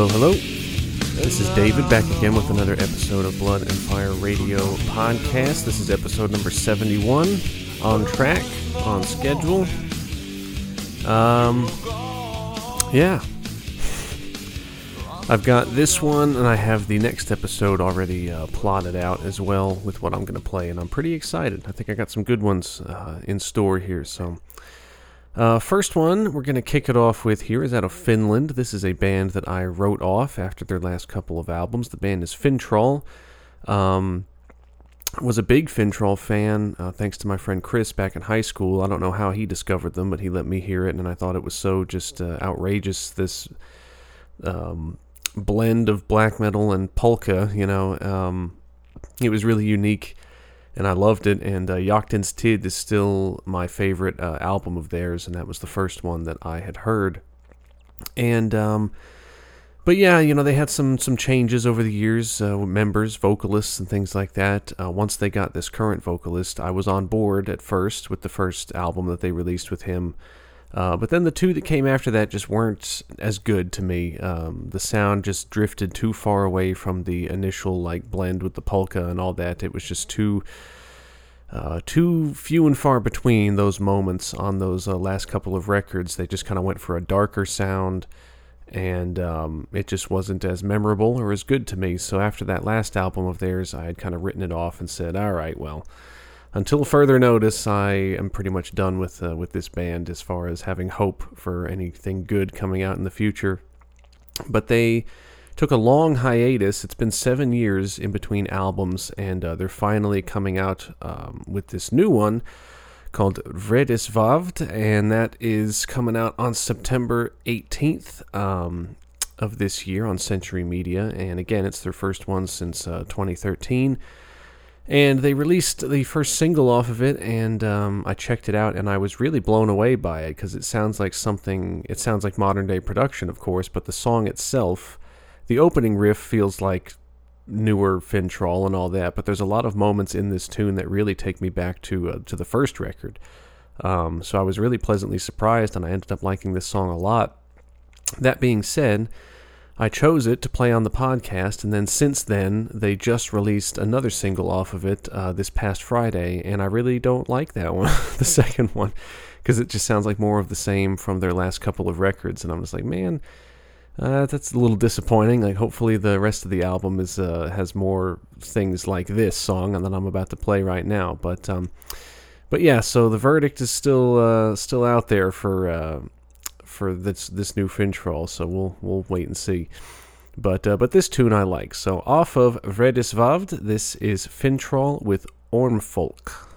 Hello, hello. This is David back again with another episode of Blood and Fire Radio podcast. This is episode number 71, on track, on schedule. Um, yeah. I've got this one, and I have the next episode already uh, plotted out as well with what I'm going to play, and I'm pretty excited. I think I got some good ones uh, in store here, so uh, first one we're going to kick it off with here is out of Finland. This is a band that I wrote off after their last couple of albums. The band is Finntroll. Um, was a big Finntroll fan uh, thanks to my friend Chris back in high school. I don't know how he discovered them, but he let me hear it, and I thought it was so just uh, outrageous. This um, blend of black metal and polka, you know, um, it was really unique and I loved it. And uh, Jaktens Tid is still my favorite uh, album of theirs, and that was the first one that I had heard. And um, but yeah, you know they had some some changes over the years, uh, members, vocalists, and things like that. Uh, once they got this current vocalist, I was on board at first with the first album that they released with him. Uh, but then the two that came after that just weren't as good to me. Um, the sound just drifted too far away from the initial like blend with the polka and all that. It was just too uh, too few and far between those moments on those uh, last couple of records. They just kind of went for a darker sound, and um, it just wasn't as memorable or as good to me. So after that last album of theirs, I had kind of written it off and said, "All right, well." Until further notice, I am pretty much done with uh, with this band as far as having hope for anything good coming out in the future. But they took a long hiatus. It's been seven years in between albums, and uh, they're finally coming out um, with this new one called Vredesvävd, and that is coming out on September 18th um, of this year on Century Media. And again, it's their first one since uh, 2013 and they released the first single off of it and um, i checked it out and i was really blown away by it because it sounds like something it sounds like modern day production of course but the song itself the opening riff feels like newer Finntroll and all that but there's a lot of moments in this tune that really take me back to uh, to the first record. Um, so i was really pleasantly surprised and i ended up liking this song a lot. That being said I chose it to play on the podcast, and then since then, they just released another single off of it uh, this past Friday, and I really don't like that one, the second one, because it just sounds like more of the same from their last couple of records, and I'm just like, man, uh, that's a little disappointing. Like, hopefully, the rest of the album is uh, has more things like this song, and that I'm about to play right now. But, um, but yeah, so the verdict is still uh, still out there for uh, for this this new Finntroll, so we'll we'll wait and see. But uh, but this tune I like. So off of Vredesvävd, this is Finntroll with Ormfolk.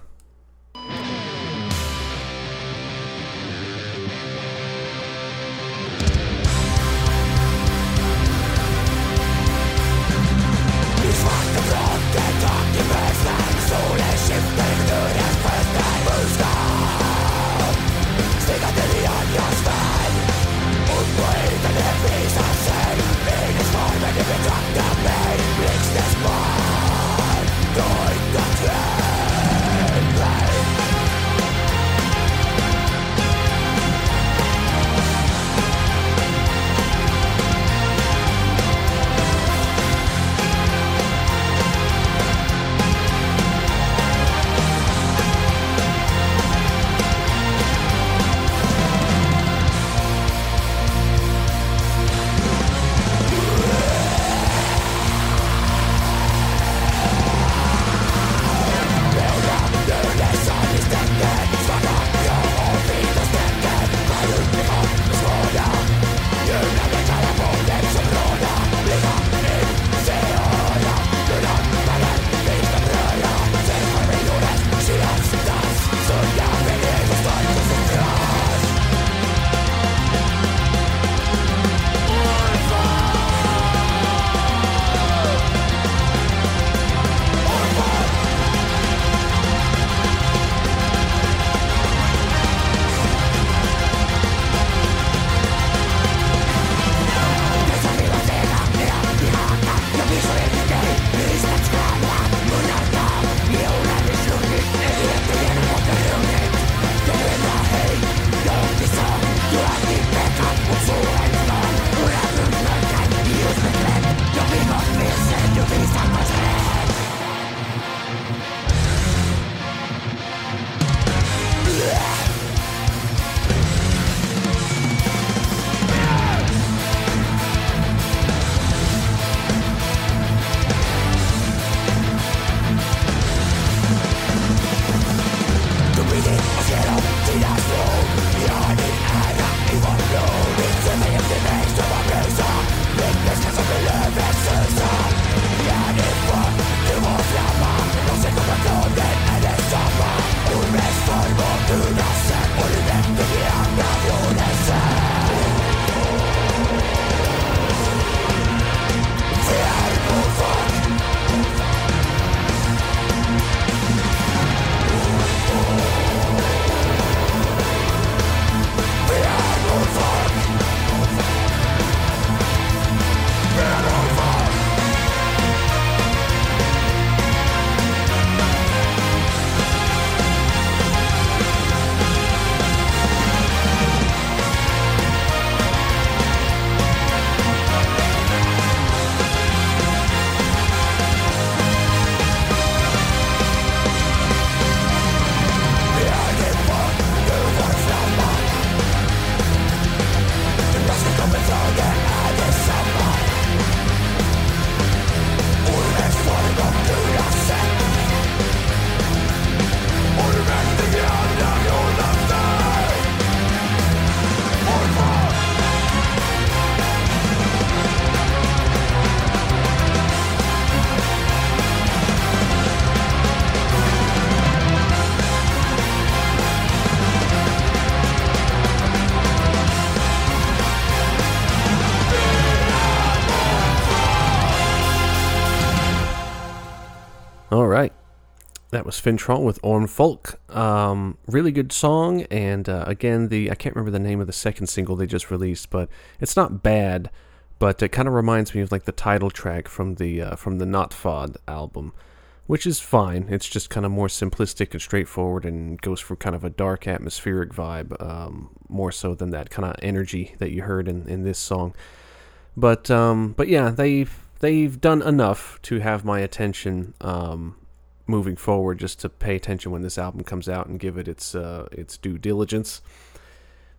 That was Finntroll with Ormfolk. Um, really good song, and uh, again, the I can't remember the name of the second single they just released, but it's not bad. But it kind of reminds me of like the title track from the uh, from the Nattfödd album, which is fine. It's just kind of more simplistic and straightforward, and goes for kind of a dark atmospheric vibe, um, more so than that kind of energy that you heard in, in this song. But um, but yeah, they've they've done enough to have my attention um, moving forward, just to pay attention when this album comes out and give it its uh, its due diligence.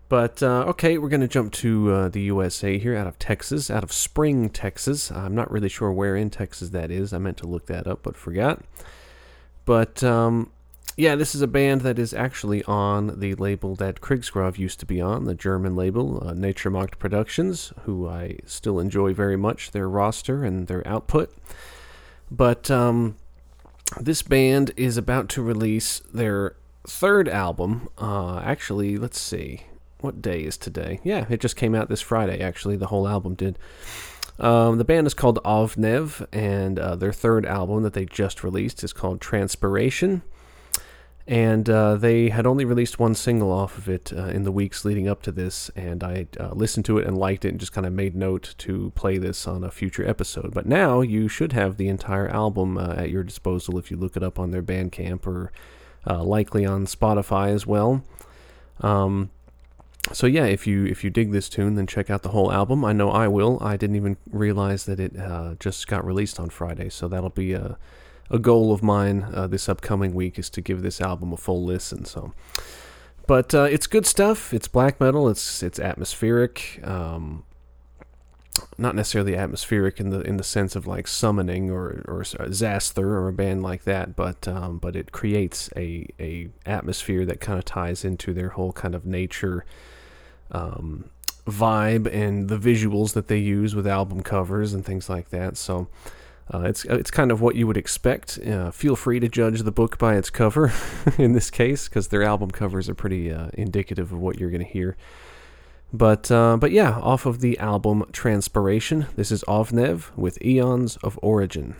But uh, okay, we're going to jump to uh, the USA here, out of Texas, out of Spring, Texas. I'm not really sure where in Texas that is. I meant to look that up, but forgot. But um, yeah, this is a band that is actually on the label that Krigsgrav used to be on, the German label, uh, Naturmacht Productions, who I still enjoy very much, their roster and their output. But um, this band is about to release their third album. Uh, actually, let's see. What day is today? Yeah, it just came out this Friday, actually. The whole album did. Um, the band is called Ovnev, and uh, their third album that they just released is called Transpiration and uh, they had only released one single off of it uh, in the weeks leading up to this, and I uh, listened to it and liked it, and just kind of made note to play this on a future episode. But now you should have the entire album uh, at your disposal if you look it up on their Bandcamp or uh, likely on Spotify as well. Um, so yeah, if you if you dig this tune, then check out the whole album. I know I will. I didn't even realize that it uh, just got released on Friday, so that'll be a a goal of mine uh, this upcoming week is to give this album a full listen. So, but uh, it's good stuff. It's black metal. It's it's atmospheric. Um, not necessarily atmospheric in the in the sense of like summoning or or Xasthur or a band like that, but um, but it creates a a atmosphere that kind of ties into their whole kind of nature. Um, vibe and the visuals that they use with album covers and things like that. So, uh, it's it's kind of what you would expect. Uh, feel free to judge the book by its cover, in this case, because their album covers are pretty uh, indicative of what you're going to hear. But uh, but yeah, off of the album Transpiration, this is Ovnev with Eons of Origin.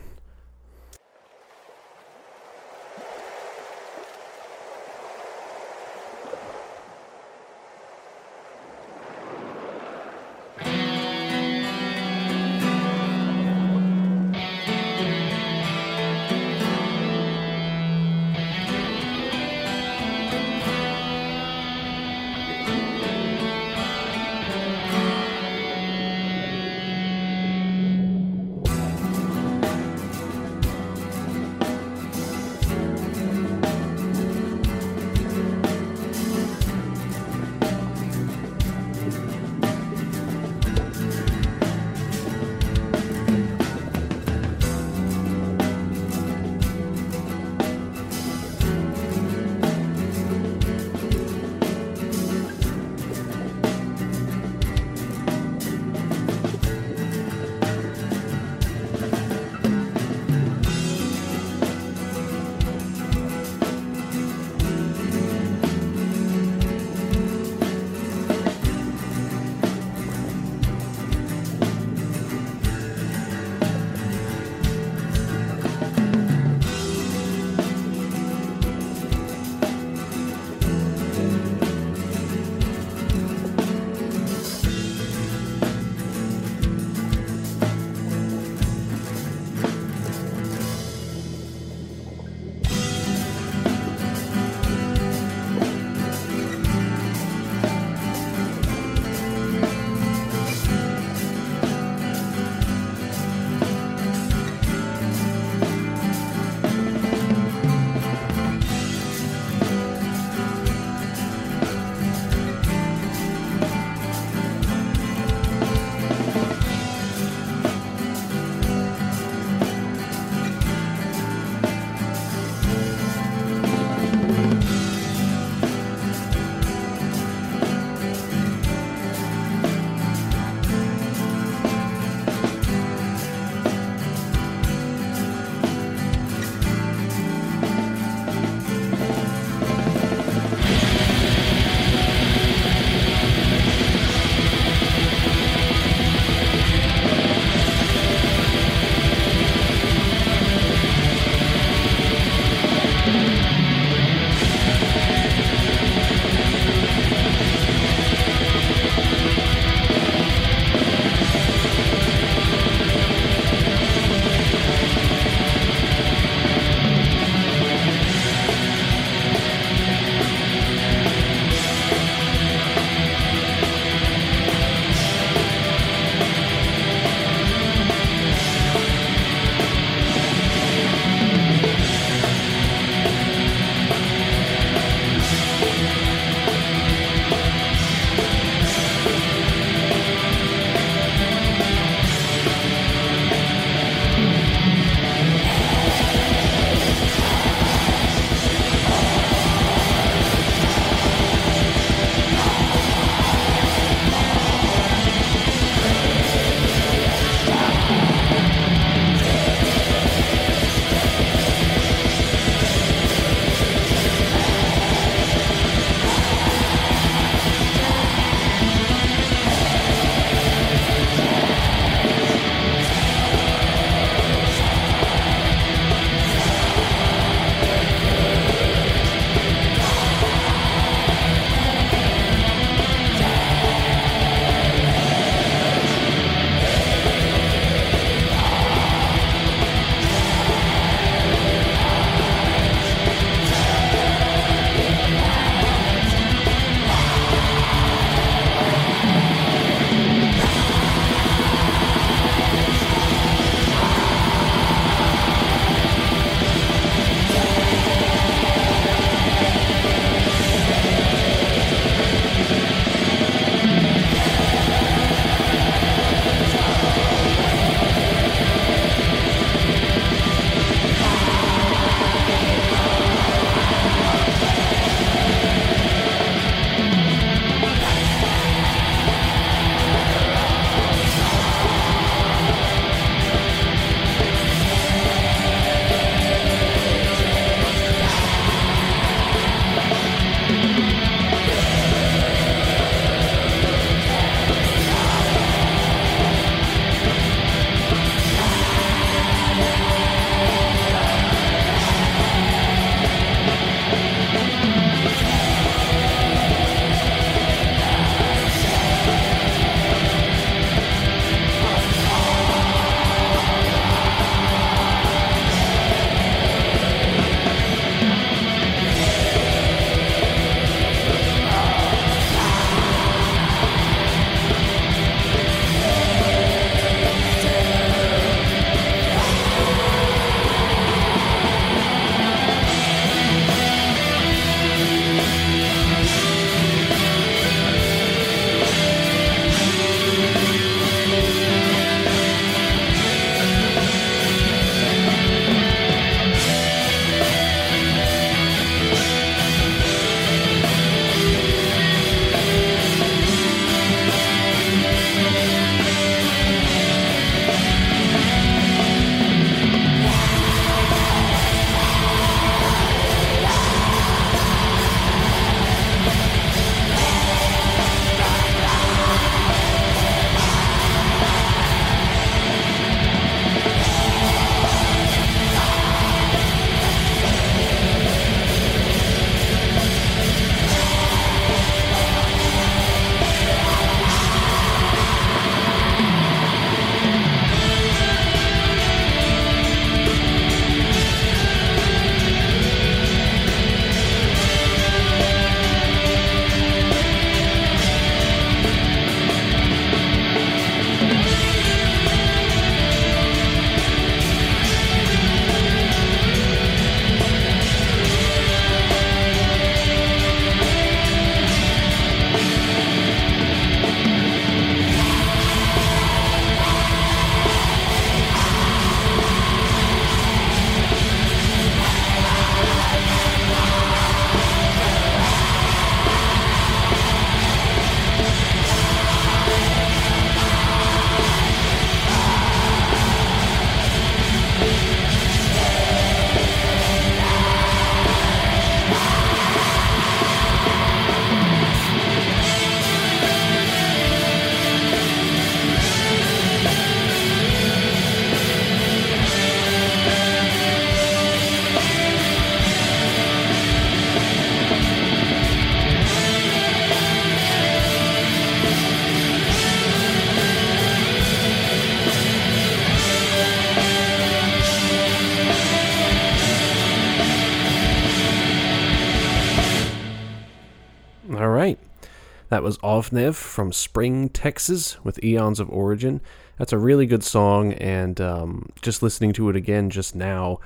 That was Ovnev from Spring, Texas, with Eons of Origin. That's a really good song, and um, just listening to it again just now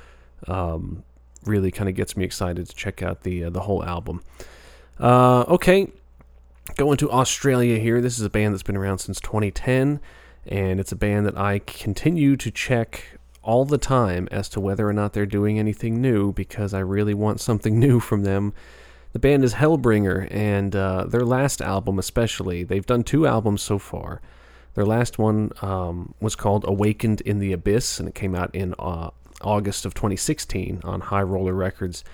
um, really kind of gets me excited to check out the uh, the whole album. Uh, okay, going to Australia here. This is a band that's been around since 2010, and it's a band that I continue to check all the time as to whether or not they're doing anything new because I really want something new from them. The band is Hellbringer, and uh, their last album, especially, they've done two albums so far. Their last one um, was called Awakened in the Abyss, and it came out in uh, August of 2016 on High Roller Records.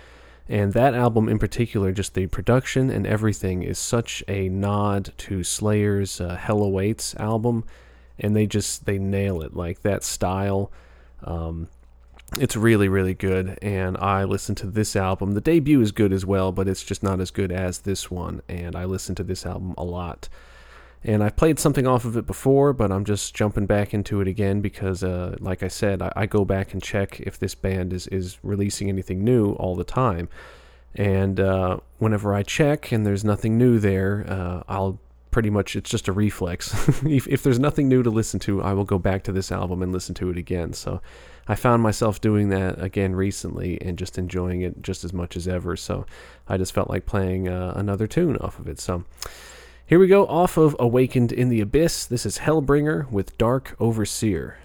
And that album in particular, just the production and everything, is such a nod to Slayer's uh, Hell Awaits album, and they just they nail it. Like that style, um, it's really really good. And I listened to this album. The debut is good as well, but it's just not as good as this one. And I listened to this album a lot. And I've played something off of it before, but I'm just jumping back into it again because, uh, like I said, I, I, go back and check if this band is, is releasing anything new all the time. And uh, whenever I check and there's nothing new there, uh, I'll pretty much, it's just a reflex. if, if there's nothing new to listen to, I will go back to this album and listen to it again. So I found myself doing that again recently and just enjoying it just as much as ever. So I just felt like playing uh, another tune off of it. So. Here we go off of Awakened in the Abyss. This is Hellbringer with Dark Overseer.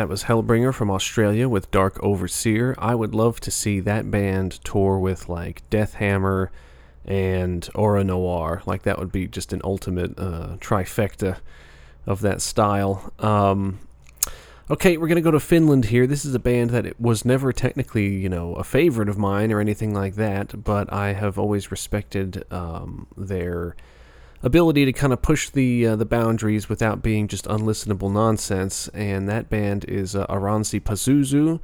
That was Hellbringer from Australia with Dark Overseer. I would love to see that band tour with like Deathhammer and Aura Noir. Like that would be just an ultimate uh, trifecta of that style. Um, okay, we're gonna go to Finland here. This is a band that was never technically, you know, a favorite of mine or anything like that, but I have always respected um, their ability to kind of push the uh, the boundaries without being just unlistenable nonsense. And that band is uh, Oranssi Pazuzu.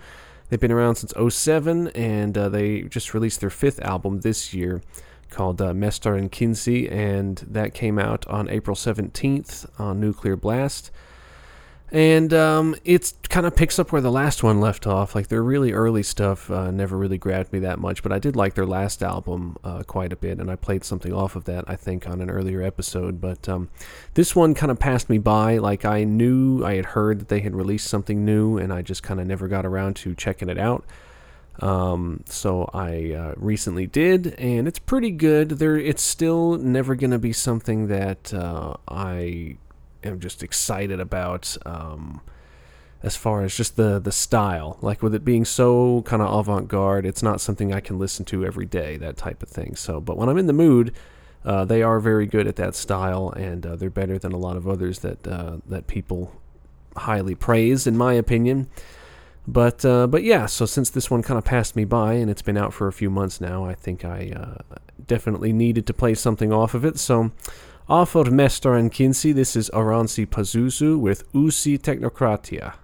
They've been around since 07, and uh, they just released their fifth album this year called uh, Mestarin kynsi, and that came out on April 17th on Nuclear Blast. And um, it kind of picks up where the last one left off. Like their really early stuff uh, never really grabbed me that much, but I did like their last album uh, quite a bit, and I played something off of that I think on an earlier episode. But um, this one kind of passed me by. Like I knew I had heard that they had released something new, and I just kind of never got around to checking it out. Um, so I uh, recently did, and it's pretty good. There, it's still never gonna be something that uh, I am just excited about. Um, as far as just the the style, like with it being so kind of avant garde, it's not something I can listen to every day, that type of thing. So, but when I'm in the mood, uh, they are very good at that style, and uh, they're better than a lot of others that uh, that people highly praise, in my opinion. But uh, but yeah, so since this one kind of passed me by and it's been out for a few months now, I think I uh, definitely needed to play something off of it. So off of Mestarin kynsi, this is Oranssi Pazuzu with Uusi Teknokratia.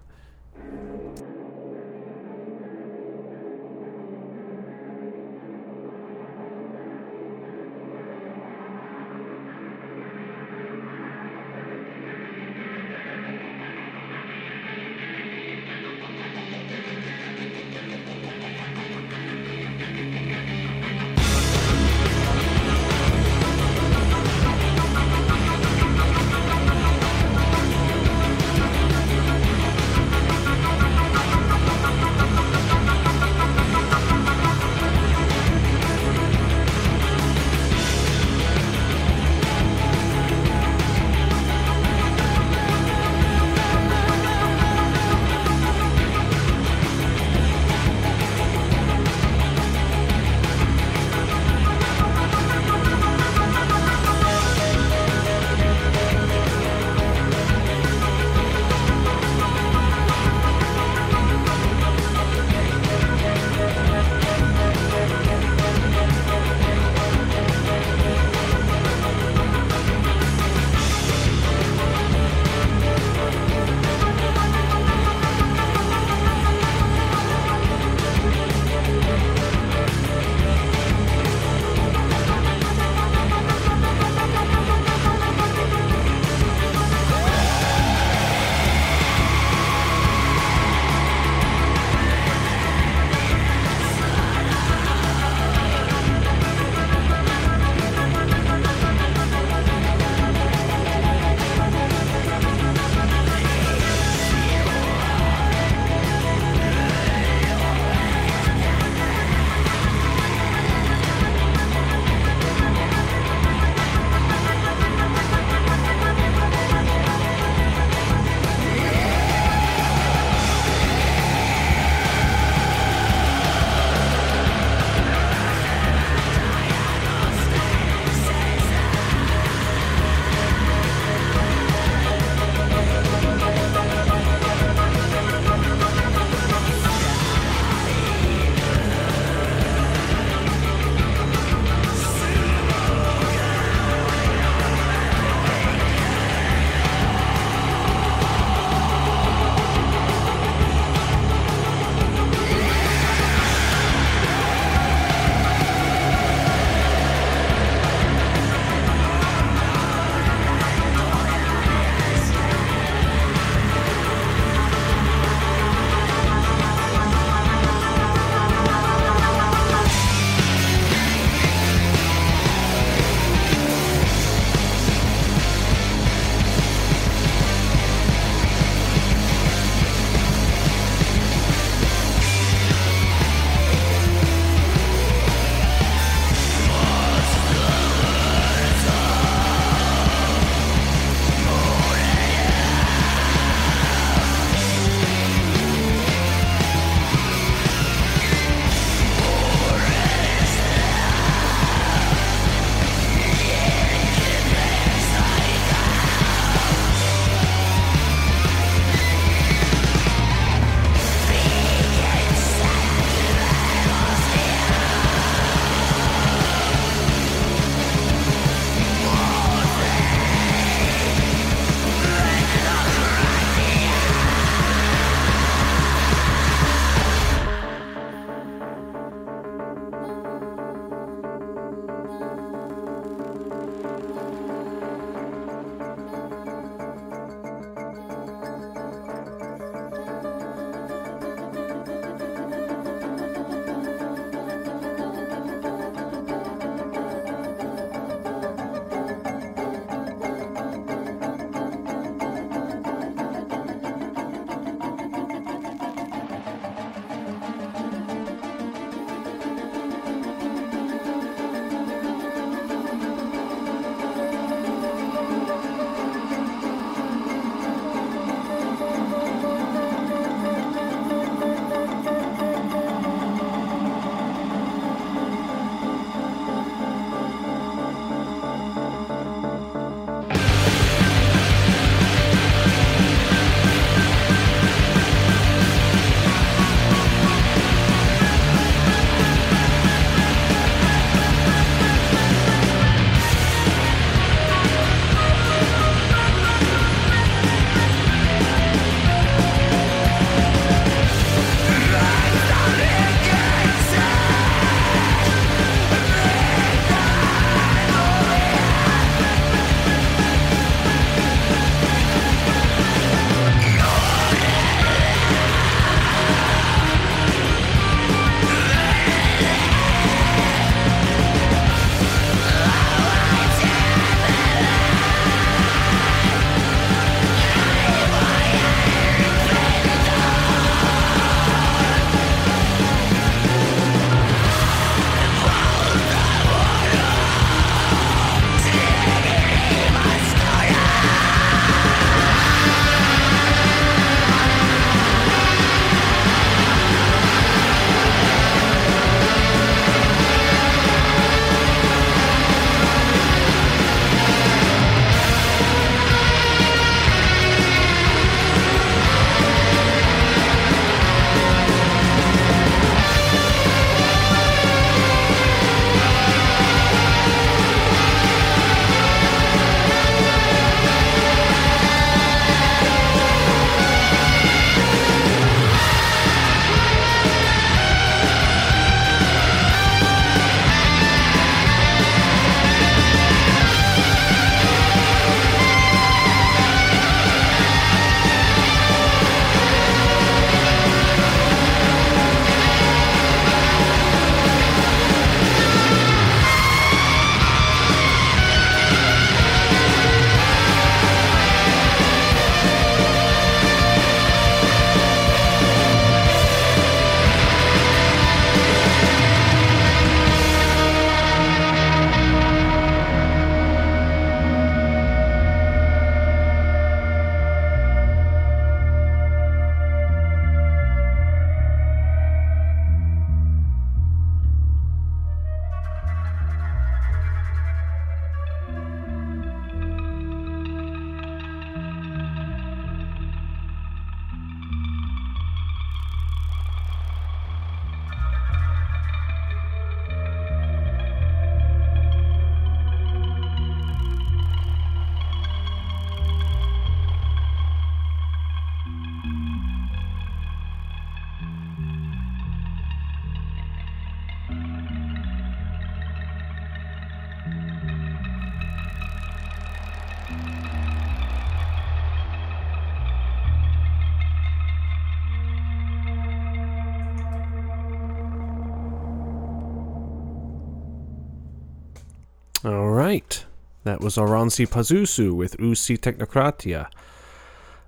Was Oranssi Pazuzu with Uusi Teknokratia.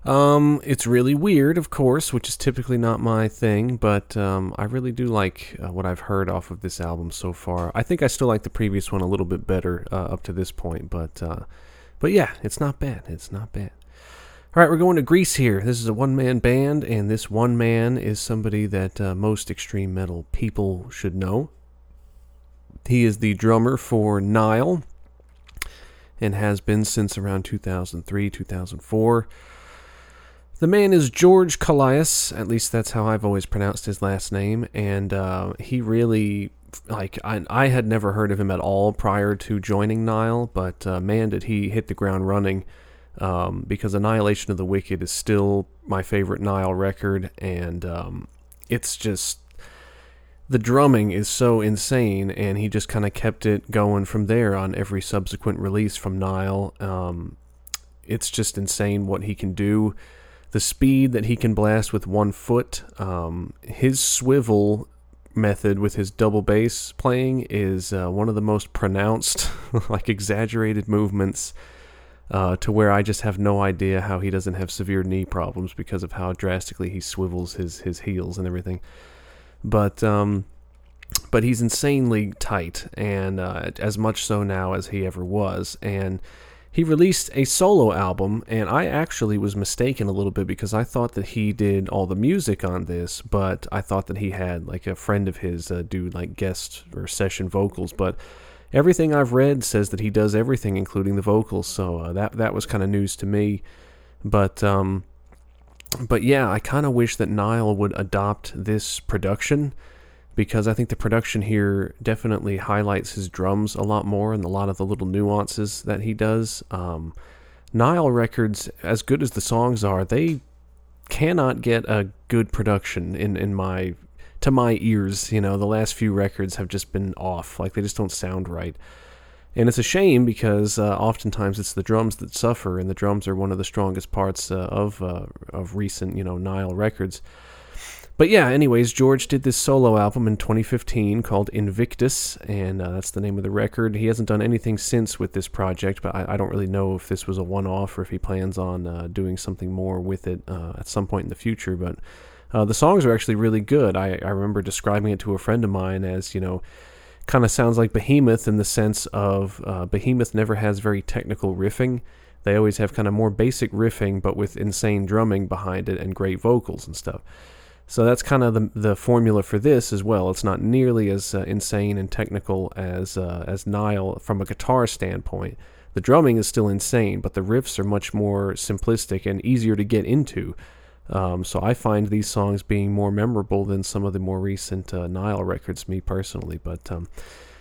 Um, it's really weird, of course, which is typically not my thing, but um, I really do like uh, what I've heard off of this album so far. I think I still like the previous one a little bit better uh, up to this point, but uh, but yeah, it's not bad. It's not bad. All right, we're going to Greece here. This is a one man band, and this one man is somebody that uh, most extreme metal people should know. He is the drummer for Nile and has been since around 2003, 2004. The man is George Kollias, at least that's how I've always pronounced his last name, and uh, he really like I, I had never heard of him at all prior to joining Nile, but uh, man, did he hit the ground running! Um, because Annihilation of the Wicked is still my favorite Nile record, and um, it's just the drumming is so insane, and he just kind of kept it going from there on every subsequent release from Nile. Um, it's just insane what he can do. The speed that he can blast with one foot, um, his swivel method with his double bass playing is uh, one of the most pronounced, like exaggerated movements. Uh, to where I just have no idea how he doesn't have severe knee problems because of how drastically he swivels his, his heels and everything. But um, but he's insanely tight, and uh, as much so now as he ever was. And he released a solo album, and I actually was mistaken a little bit because I thought that he did all the music on this, but I thought that he had like a friend of his uh, do like guest or session vocals, but everything I've read says that he does everything, including the vocals. So uh, that that was kind of news to me. But um, but yeah, I kind of wish that Nile would adopt this production because I think the production here definitely highlights his drums a lot more and a lot of the little nuances that he does. Um, Nile Records, as good as the songs are, they cannot get a good production in in my to my ears, you know, the last few records have just been off. Like they just don't sound right. And it's a shame because uh, oftentimes it's the drums that suffer, and the drums are one of the strongest parts uh, of uh, of recent, you know, Nile records. But yeah, anyways, George did this solo album in 2015 called Invictus, and uh, that's the name of the record. He hasn't done anything since with this project, but I, I don't really know if this was a one off or if he plans on uh, doing something more with it uh, at some point in the future. But the songs are actually really good. I, I remember describing it to a friend of mine as, you know, kind of sounds like Behemoth in the sense of uh, Behemoth never has very technical riffing. They always have kind of more basic riffing, but with insane drumming behind it and great vocals and stuff. So that's kind of the the formula for this as well. It's not nearly as uh, insane and technical as uh, as Nile from a guitar standpoint. The drumming is still insane, but the riffs are much more simplistic and easier to get into. Um, so I find these songs being more memorable than some of the more recent uh, Nile records, me personally. But um,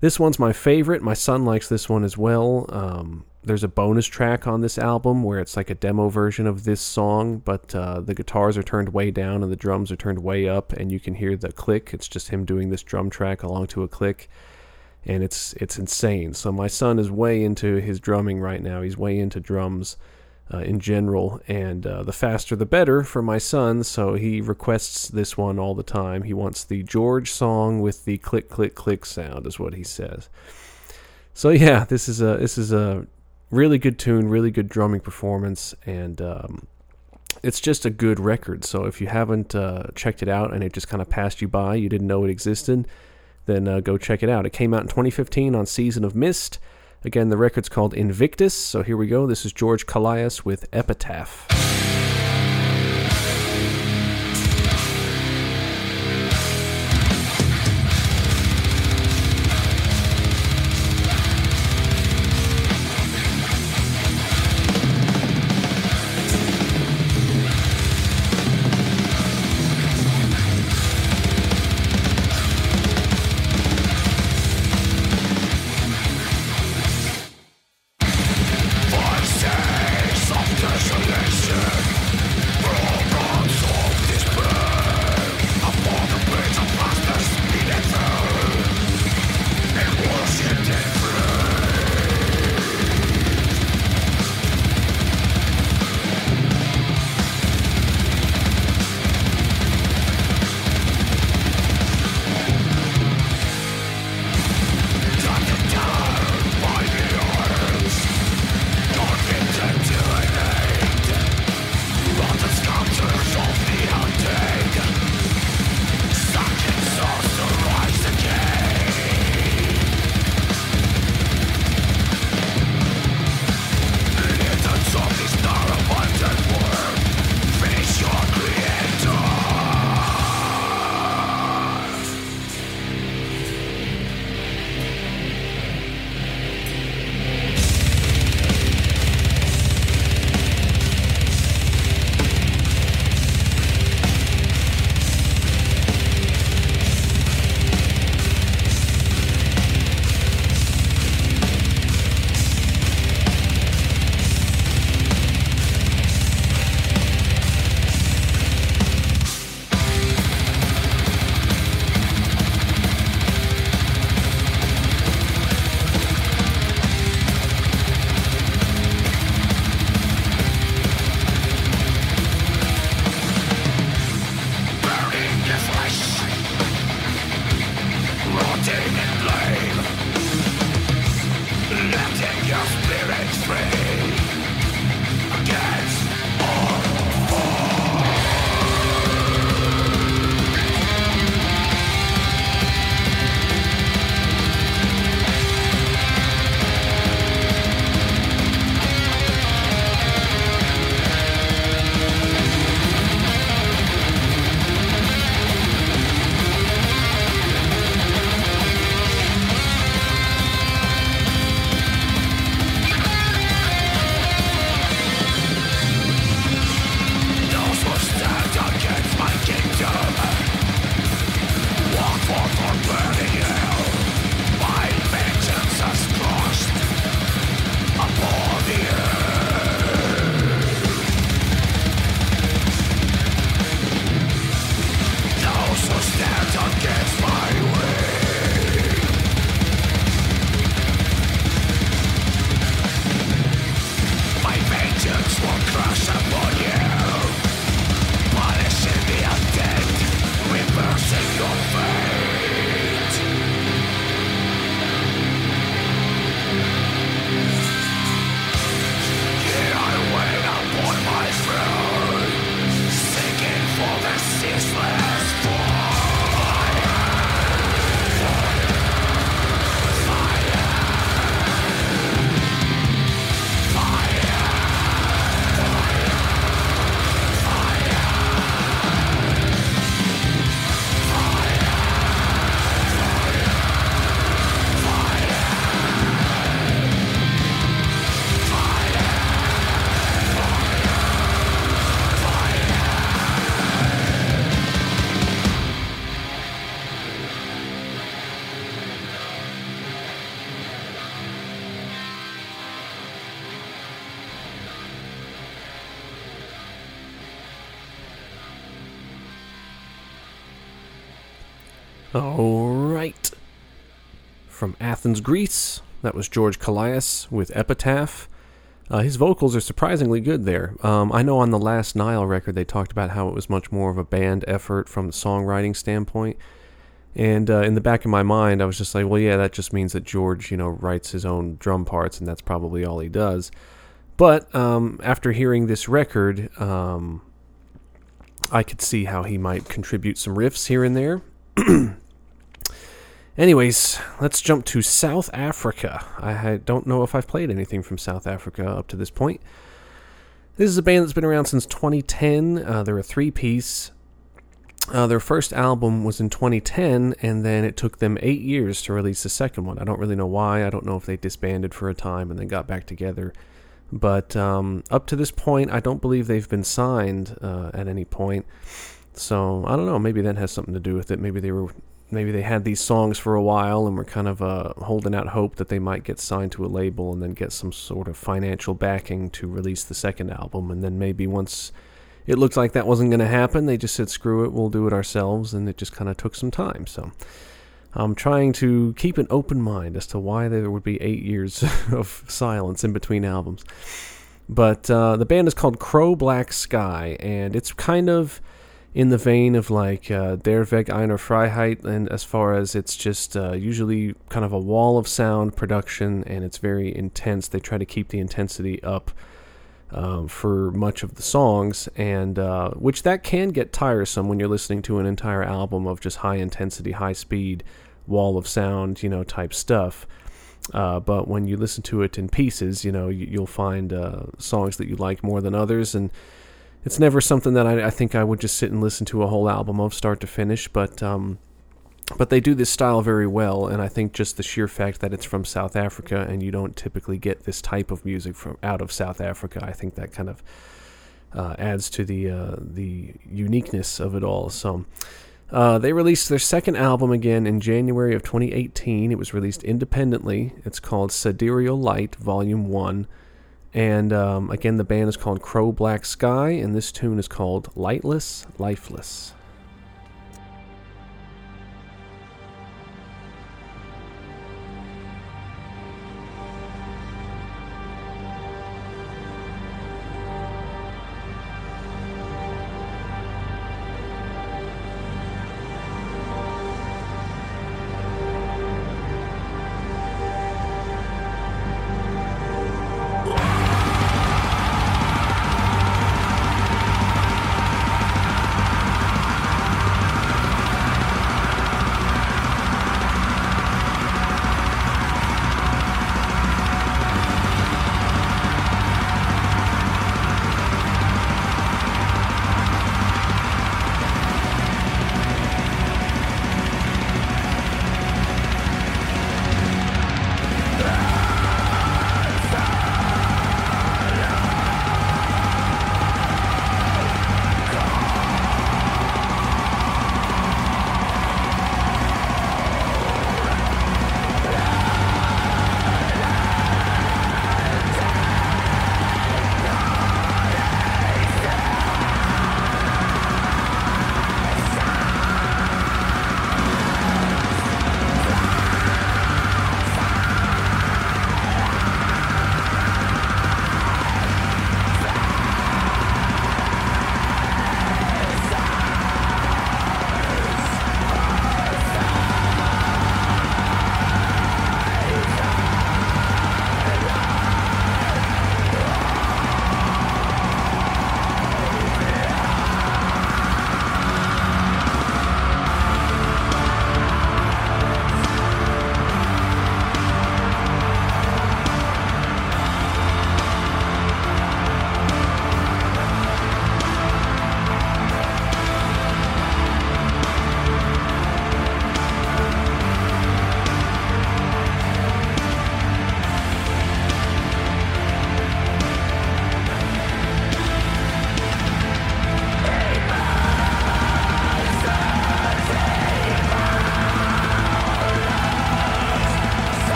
this one's my favorite. My son likes this one as well. Um, there's a bonus track on this album where it's like a demo version of this song, but uh, the guitars are turned way down and the drums are turned way up, and you can hear the click. It's just him doing this drum track along to a click, and it's it's insane. So my son is way into his drumming right now. He's way into drums uh, in general, and uh, the faster the better for my son. So he requests this one all the time. He wants the George song with the click click click sound, is what he says. So yeah, this is a this is a really good tune, really good drumming performance, and um, it's just a good record. So if you haven't uh, checked it out and it just kind of passed you by, you didn't know it existed, then uh, go check it out. It came out in 2015 on Season of Mist. Again, the record's called Invictus. So here we go. This is George Kollias with Epitaph. All right. From Athens, Greece, that was George Kollias with Epitaph. Uh, his vocals are surprisingly good there. Um, I know on the last Nile record they talked about how it was much more of a band effort from the songwriting standpoint. And uh, in the back of my mind, I was just like, well, yeah, that just means that George, you know, writes his own drum parts, and that's probably all he does. But um, after hearing this record, um, I could see how he might contribute some riffs here and there. Anyways, let's jump to South Africa. I don't know if I've played anything from South Africa up to this point. This is a band that's been around since 2010. Uh, they're a three piece. Uh, their first album was in 2010, and then it took them eight years to release the second one. I don't really know why. I don't know if they disbanded for a time and then got back together. But um, up to this point, I don't believe they've been signed uh, at any point. So I don't know. Maybe that has something to do with it. Maybe they were maybe they had these songs for a while and were kind of uh, holding out hope that they might get signed to a label and then get some sort of financial backing to release the second album. And then maybe once it looked like that wasn't going to happen, they just said, screw it, we'll do it ourselves. And it just kind of took some time. So I'm trying to keep an open mind as to why there would be eight years of silence in between albums. But uh, the band is called Crow Black Sky, and it's kind of in the vein of like uh, Der Weg einer Freiheit, and as far as it's just uh, usually kind of a wall of sound production, and it's very intense. They try to keep the intensity up um, for much of the songs, and uh, which that can get tiresome when you're listening to an entire album of just high intensity, high speed, wall of sound, you know, type stuff. Uh, but when you listen to it in pieces, you know, you, will find uh, songs that you like more than others, and it's never something that I, I, think I would just sit and listen to a whole album of start to finish, but um, but they do this style very well, and I think just the sheer fact that it's from South Africa and you don't typically get this type of music from out of South Africa, I think that kind of uh, adds to the uh, the uniqueness of it all. So. Uh, they released their second album again in January of 2018. It was released independently. It's called Sidereal Light, Volume 1. And um, again, the band is called Crow Black Sky, and this tune is called Lightless, Lifeless.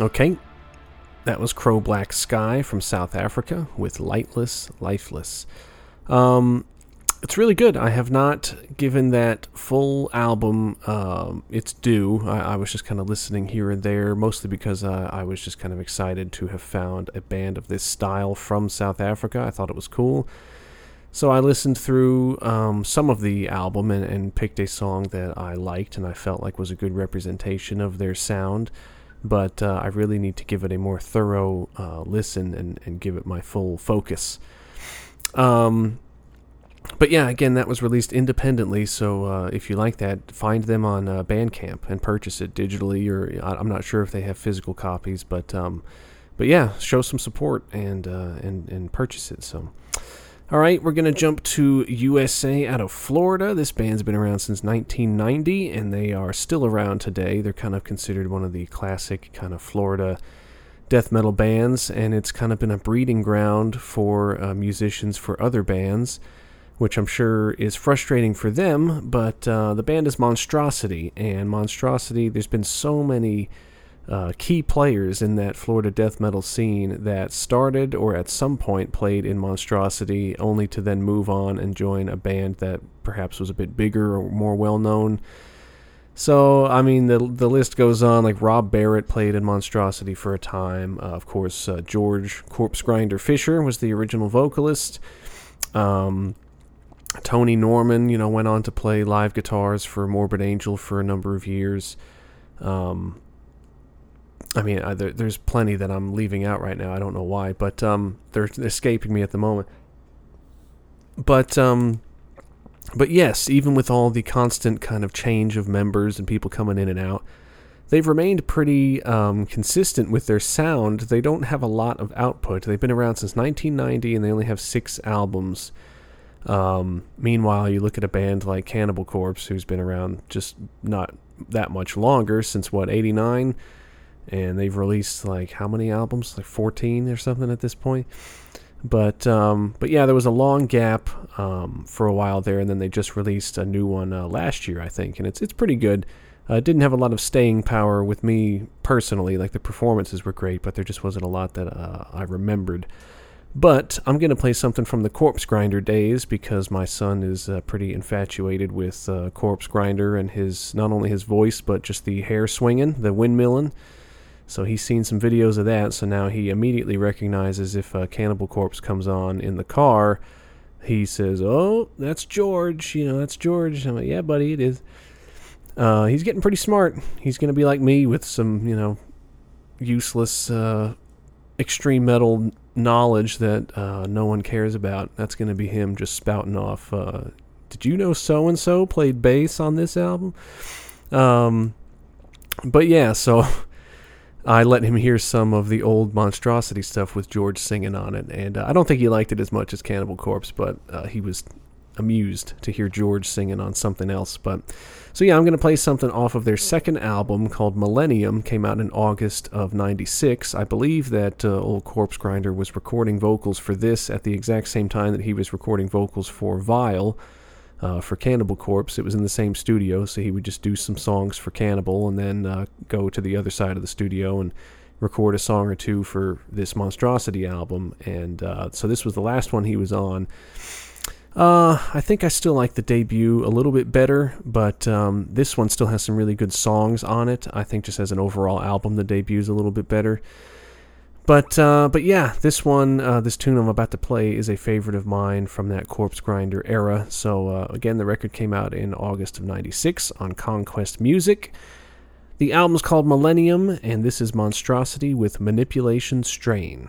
Okay. That was Crow Black Sky from South Africa with Lightless, Lifeless. Um, it's really good. I have not given that full album um, its due. I, I was just kind of listening here and there, mostly because uh, I was just kind of excited to have found a band of this style from South Africa. I thought it was cool. So I listened through um, some of the album and, and picked a song that I liked and I felt like was a good representation of their sound but uh, I really need to give it a more thorough uh, listen and, and give it my full focus. Um, but yeah, again, that was released independently. So uh, if you like that, find them on uh, Bandcamp and purchase it digitally, or I'm not sure if they have physical copies, but um, but yeah, show some support and uh, and and purchase it. So. All right, we're going to jump to USA out of Florida. This band's been around since 1990, and they are still around today. They're kind of considered one of the classic kind of Florida death metal bands, and it's kind of been a breeding ground for uh, musicians for other bands, which I'm sure is frustrating for them. But uh, the band is Monstrosity, and Monstrosity, there's been so many uh, key players in that Florida death metal scene that started or at some point played in Monstrosity, only to then move on and join a band that perhaps was a bit bigger or more well known. So, I mean, the the list goes on. Like Rob Barrett played in Monstrosity for a time. Uh, of course, uh, George Corpse Grinder Fisher was the original vocalist. Um, Tony Norman, you know, went on to play live guitars for Morbid Angel for a number of years. Um, I mean, I, there, there's plenty that I'm leaving out right now. I don't know why, but um, they're escaping me at the moment. But um, but yes, even with all the constant kind of change of members and people coming in and out, they've remained pretty um, consistent with their sound. They don't have a lot of output. They've been around since 1990, and they only have six albums. Um, meanwhile, you look at a band like Cannibal Corpse, who's been around just not that much longer, since what 89 and they've released like how many albums? Like 14 or something at this point. But um, but yeah, there was a long gap um, for a while there, and then they just released a new one uh, last year, I think, and it's it's pretty good. Uh, it didn't have a lot of staying power with me personally. Like the performances were great, but there just wasn't a lot that uh, I remembered. But I'm going to play something from the Corpse Grinder days because my son is uh, pretty infatuated with uh, Corpse Grinder and his not only his voice but just the hair swinging, the windmilling. So he's seen some videos of that. So now he immediately recognizes if a Cannibal Corpse comes on in the car, he says, "Oh, that's George. You know, that's George." I'm like, "Yeah, buddy, it is." Uh, he's getting pretty smart. He's going to be like me with some, you know, useless uh, extreme metal knowledge that uh, no one cares about. That's going to be him just spouting off. Uh, Did you know so and so played bass on this album? Um, but yeah, so I let him hear some of the old monstrosity stuff with George singing on it, and uh, I don't think he liked it as much as Cannibal Corpse, but uh, he was amused to hear George singing on something else. But so yeah, I'm going to play something off of their second album called Millennium. Came out in August of '96. I believe that uh, old Corpse Grinder was recording vocals for this at the exact same time that he was recording vocals for Vile uh, for Cannibal Corpse. It was in the same studio, so he would just do some songs for Cannibal and then uh, go to the other side of the studio and record a song or two for this Monstrosity album. And uh, so this was the last one he was on. Uh, I think I still like the debut a little bit better, but um, this one still has some really good songs on it. I think just as an overall album, the debut is a little bit better. But uh, but yeah, this one, uh, this tune I'm about to play is a favorite of mine from that Corpse Grinder era. So uh, again, the record came out in August of '96 on Conquest Music. The album's called Millennium, and this is Monstrosity with Manipulation Strain.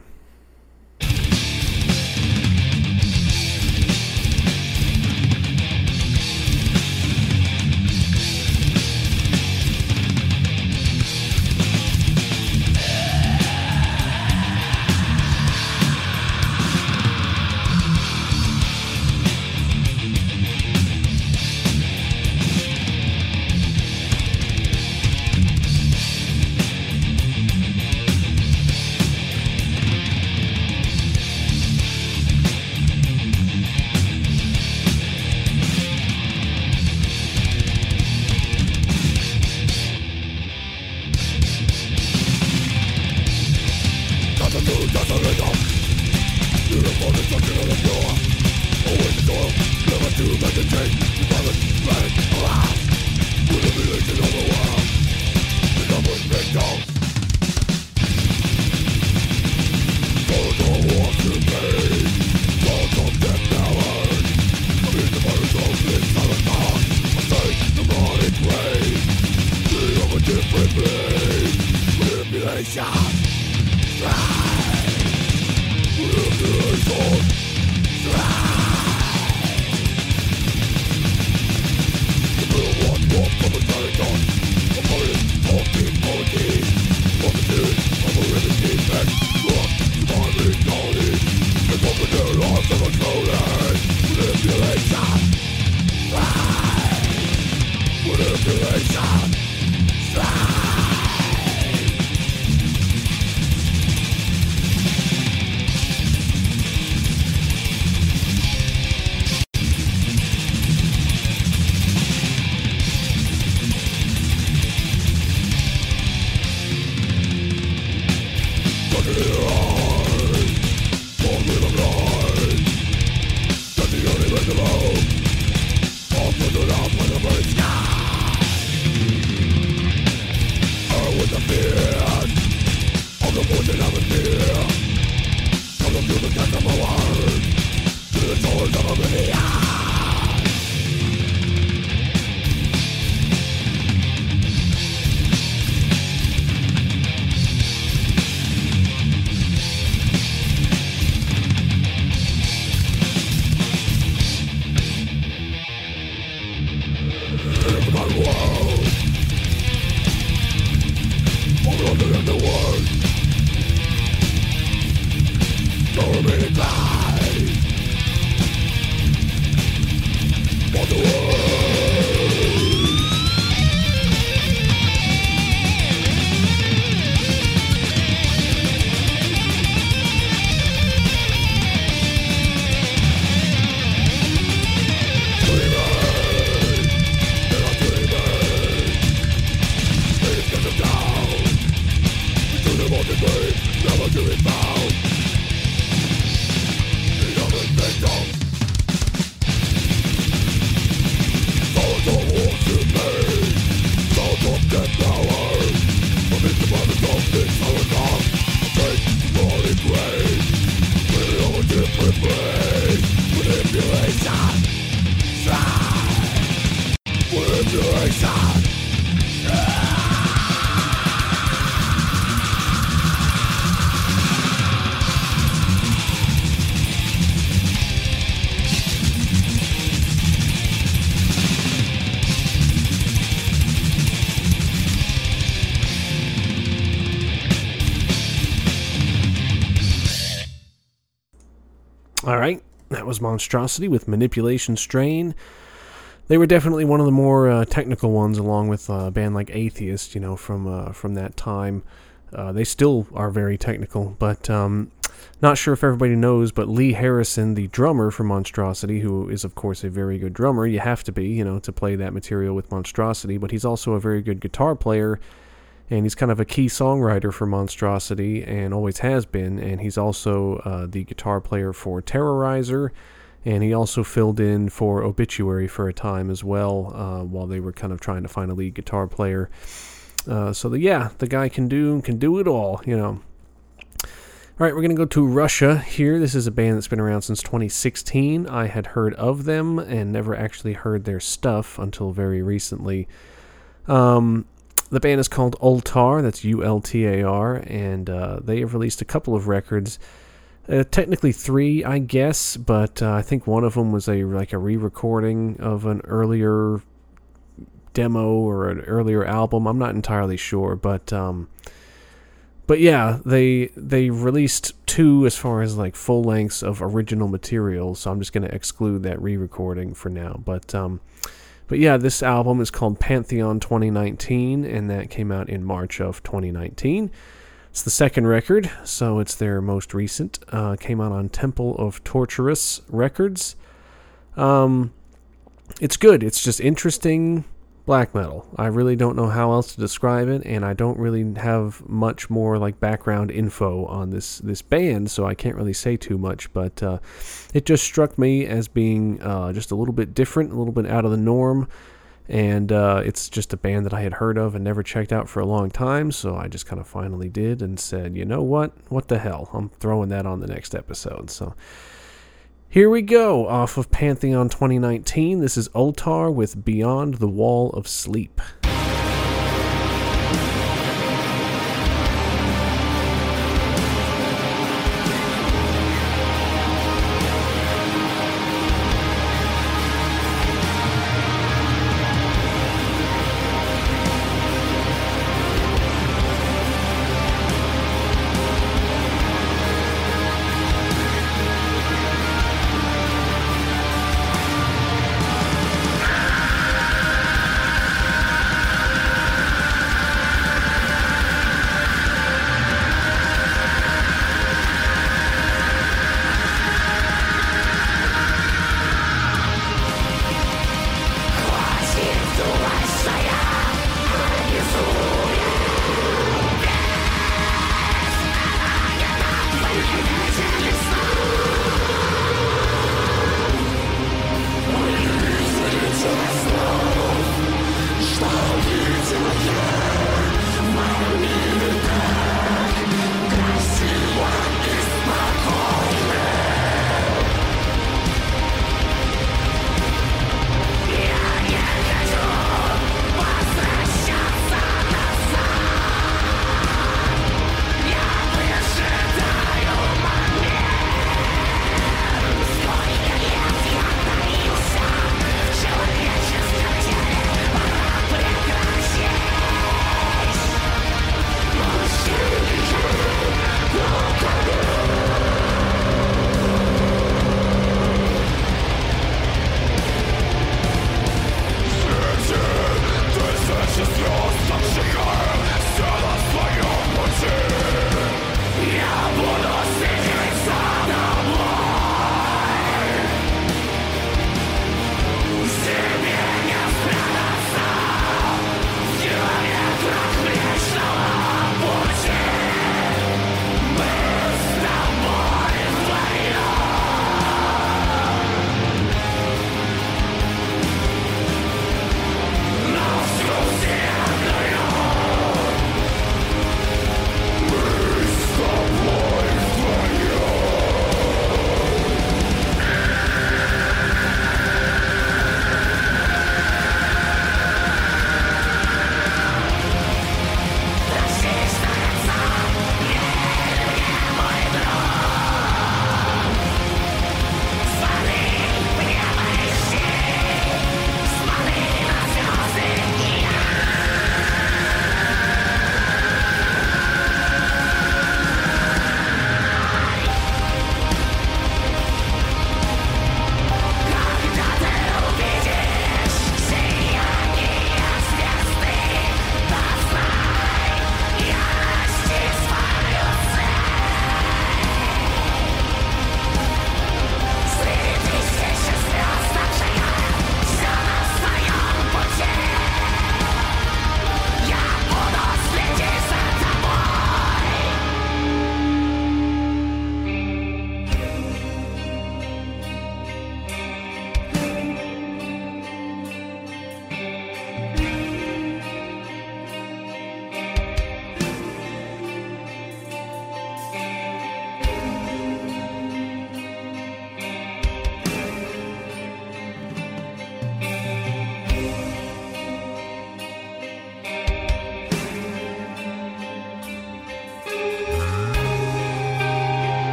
Was Monstrosity with Manipulation Strain. They were definitely one of the more uh, technical ones, along with uh, a band like Atheist, you know, from uh, from that time. Uh, they still are very technical, but um, not sure if everybody knows. But Lee Harrison, the drummer for Monstrosity, who is of course a very good drummer, you have to be, you know, to play that material with Monstrosity. But he's also a very good guitar player and he's kind of a key songwriter for Monstrosity and always has been. And he's also uh, the guitar player for Terrorizer, and he also filled in for Obituary for a time as well uh, while they were kind of trying to find a lead guitar player. Uh, so the, yeah, the guy can do can do it all, you know. All right, we're going to go to Russia here. This is a band that's been around since 2016. I had heard of them and never actually heard their stuff until very recently. Um, the band is called Ultar, that's U L T A R, and uh, they have released a couple of records. Uh, technically three, I guess, but uh, I think one of them was a like a re-recording of an earlier demo or an earlier album. I'm not entirely sure, but um, but yeah, they they released two as far as like full lengths of original material. So I'm just going to exclude that re-recording for now. But um, but yeah, this album is called Pantheon 2019, and that came out in March of 2019. It's the second record, so it's their most recent. Uh, came out on Temple of Torturous Records. Um, it's good. It's just interesting, black metal. I really don't know how else to describe it, and I don't really have much more like background info on this this band, so I can't really say too much. But uh, it just struck me as being uh, just a little bit different, a little bit out of the norm, and uh, it's just a band that I had heard of and never checked out for a long time. So I just kind of finally did and said, you know what, what the hell, I'm throwing that on the next episode. So. Here we go, off of Pantheon 2019. This is Ultar with Beyond the Wall of Sleep.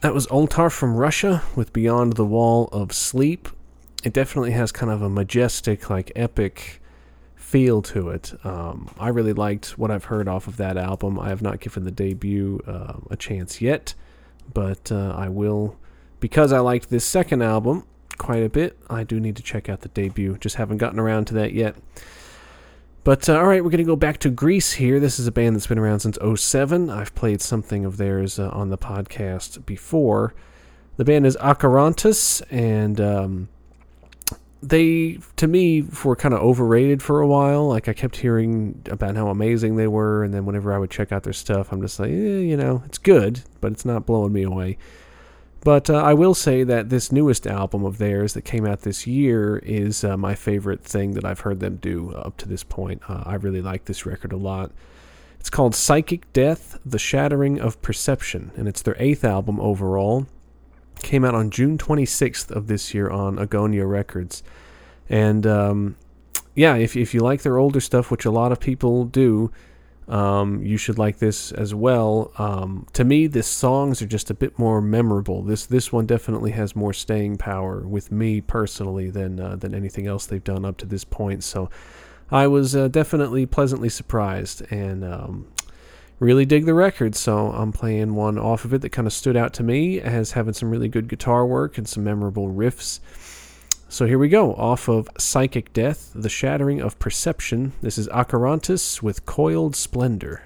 That was Ultar from Russia with Beyond the Wall of Sleep. It definitely has kind of a majestic, like epic feel to it. Um, I really liked what I've heard off of that album. I have not given the debut uh, a chance yet, but uh, I will because I liked this second album quite a bit. I do need to check out the debut. Just haven't gotten around to that yet. But uh, all right, we're going to go back to Greece here. This is a band that's been around since 07. I've played something of theirs uh, on the podcast before. The band is Acherontas, and um, they, to me, were kind of overrated for a while. Like, I kept hearing about how amazing they were, and then whenever I would check out their stuff, I'm just like, eh, you know, it's good, but it's not blowing me away. But uh, I will say that this newest album of theirs that came out this year is uh, my favorite thing that I've heard them do up to this point. Uh, I really like this record a lot. It's called Psychic Death The Shattering of Perception, and it's their eighth album overall. Came out on June 26th of this year on Agonia Records. And um, yeah, if, if you like their older stuff, which a lot of people do, um, you should like this as well. Um, to me, the songs are just a bit more memorable. This this one definitely has more staying power with me personally than uh, than anything else they've done up to this point. So I was uh, definitely pleasantly surprised and um, really dig the record. So I'm playing one off of it that kind of stood out to me as having some really good guitar work and some memorable riffs. So here we go, off of Psychic Death, The Shattering of Perception. This is Acherontas with Coiled Splendor.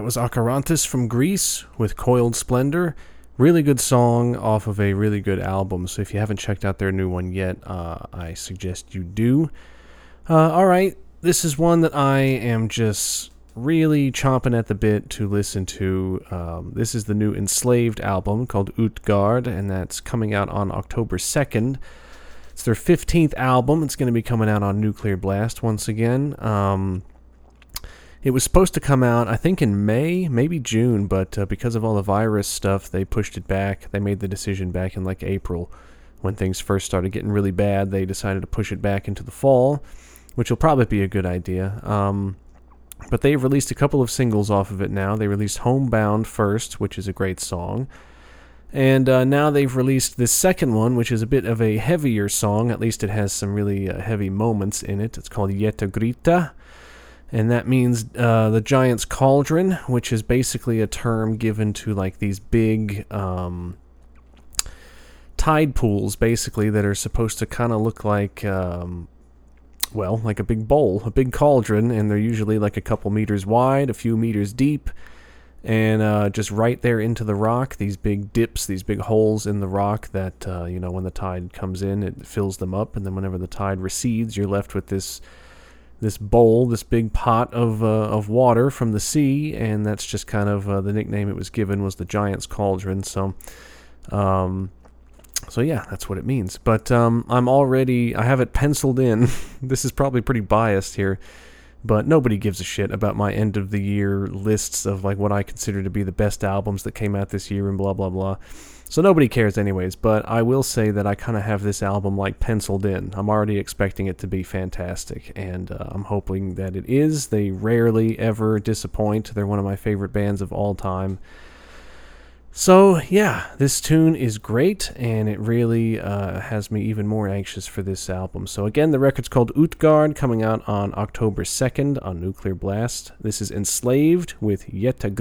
That was Acherontas from Greece with Coiled Splendor. Really good song off of a really good album. So if you haven't checked out their new one yet, uh, I suggest you do. Uh, all right, this is one that I am just really chomping at the bit to listen to. Um, this is the new Enslaved album called Utgard, and that's coming out on October 2nd. It's their 15th album. It's going to be coming out on Nuclear Blast once again. Um, it was supposed to come out, I think, in May, maybe June, but uh, because of all the virus stuff, they pushed it back. They made the decision back in like April when things first started getting really bad. They decided to push it back into the fall, which will probably be a good idea. Um, but they've released a couple of singles off of it now. They released Homebound first, which is a great song. And uh, now they've released this second one, which is a bit of a heavier song. At least it has some really uh, heavy moments in it. It's called Jettegryta and that means uh, the giant's cauldron, which is basically a term given to like these big um, tide pools, basically that are supposed to kind of look like, um, well, like a big bowl, a big cauldron, and they're usually like a couple meters wide, a few meters deep, and uh, just right there into the rock. These big dips, these big holes in the rock that uh, you know when the tide comes in, it fills them up, and then whenever the tide recedes, you're left with this this bowl, this big pot of uh, of water from the sea, and that's just kind of uh, the nickname it was given was the giant's cauldron. So, um, so yeah, that's what it means. But um, I'm already I have it penciled in. this is probably pretty biased here, but nobody gives a shit about my end of the year lists of like what I consider to be the best albums that came out this year and blah blah blah. So nobody cares, anyways. But I will say that I kind of have this album like penciled in. I'm already expecting it to be fantastic, and uh, I'm hoping that it is. They rarely ever disappoint. They're one of my favorite bands of all time. So yeah, this tune is great, and it really uh, has me even more anxious for this album. So again, the record's called Utgard, coming out on October 2nd on Nuclear Blast. This is Enslaved with Yeta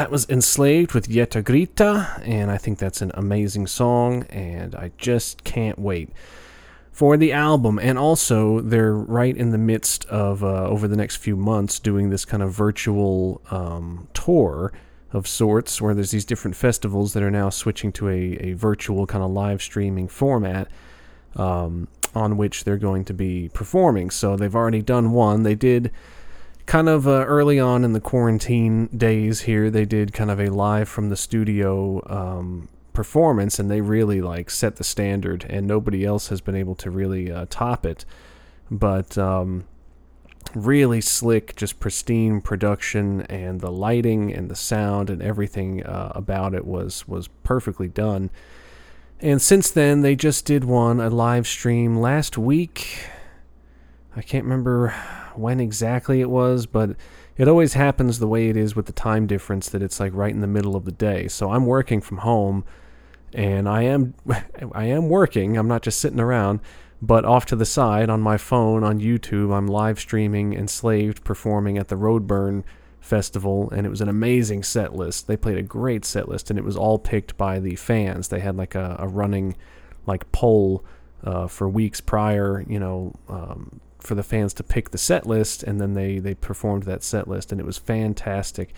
that was Enslaved with Jettegryta, and I think that's an amazing song, and I just can't wait for the album. And also, they're right in the midst of, uh, over the next few months, doing this kind of virtual um, tour of sorts, where there's these different festivals that are now switching to a, a virtual kind of live streaming format. Um, on which they're going to be performing. So they've already done one. They did kind of uh, early on in the quarantine days here, they did kind of a live from the studio um, performance, and they really like set the standard, and nobody else has been able to really uh, top it. But um, really slick, just pristine production, and the lighting and the sound and everything uh, about it was was perfectly done. And since then, they just did one, a live stream last week. I can't remember when exactly it was, but it always happens the way it is with the time difference that it's like right in the middle of the day. So I'm working from home and I am I am working. I'm not just sitting around, but off to the side on my phone on YouTube, I'm live streaming Enslaved performing at the Roadburn festival and it was an amazing set list they played a great set list and it was all picked by the fans they had like a, a running like poll uh, for weeks prior you know um, for the fans to pick the set list and then they they performed that set list and it was fantastic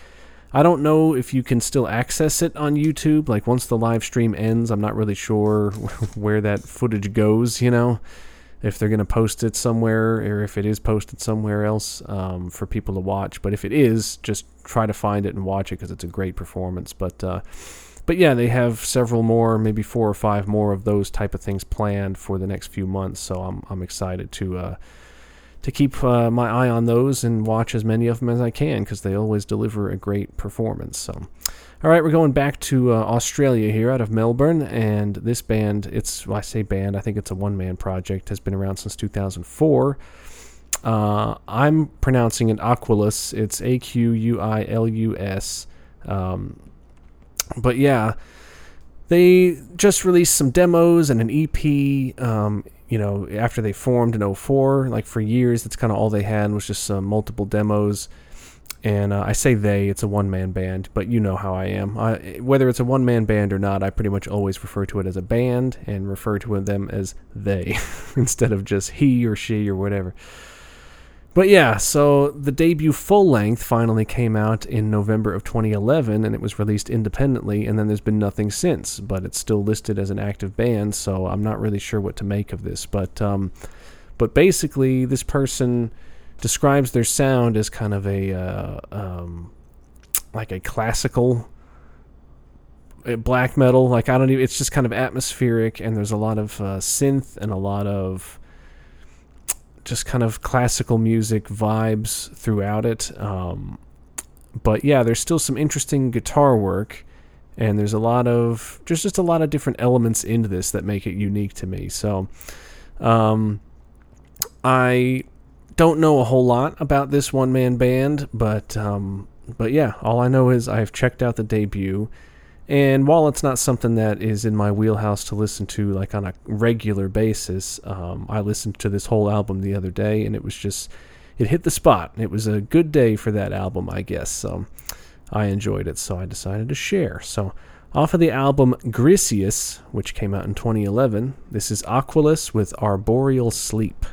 i don't know if you can still access it on youtube like once the live stream ends i'm not really sure where that footage goes you know if they're going to post it somewhere or if it is posted somewhere else um, for people to watch. But if it is, just try to find it and watch it because it's a great performance. But uh, but yeah, they have several more, maybe four or five more of those type of things planned for the next few months. So I'm I'm excited to. Uh, to keep uh, my eye on those and watch as many of them as I can because they always deliver a great performance. So, all right, we're going back to uh, Australia here out of Melbourne, and this band, it's, well, I say band, I think it's a one man project, has been around since 2004. Uh, I'm pronouncing it Aquilus. It's A Q U I L U S. Um, but yeah, they just released some demos and an EP. Um, you know, after they formed in 04, like for years, that's kind of all they had was just some multiple demos. And uh, I say they, it's a one man band, but you know how I am. I, whether it's a one man band or not, I pretty much always refer to it as a band and refer to them as they instead of just he or she or whatever. But yeah, so the debut full length finally came out in November of 2011 and it was released independently, and then there's been nothing since. But it's still listed as an active band, so I'm not really sure what to make of this. But, um, but basically, this person describes their sound as kind of a uh, um, like a classical uh, black metal. Like I don't even. It's just kind of atmospheric, and there's a lot of uh, synth and a lot of just kind of classical music vibes throughout it. Um, but yeah, there's still some interesting guitar work, and there's a lot of just just a lot of different elements into this that make it unique to me. So, um, I don't know a whole lot about this one man band, but um, but yeah, all I know is I've checked out the debut, and while it's not something that is in my wheelhouse to listen to like on a regular basis, um, I listened to this whole album the other day, and it was just it hit the spot. It was a good day for that album, I guess. So I enjoyed it, so I decided to share. So. Off of the album Griseus, which came out in 2011, this is Aquilus with Arboreal Sleep.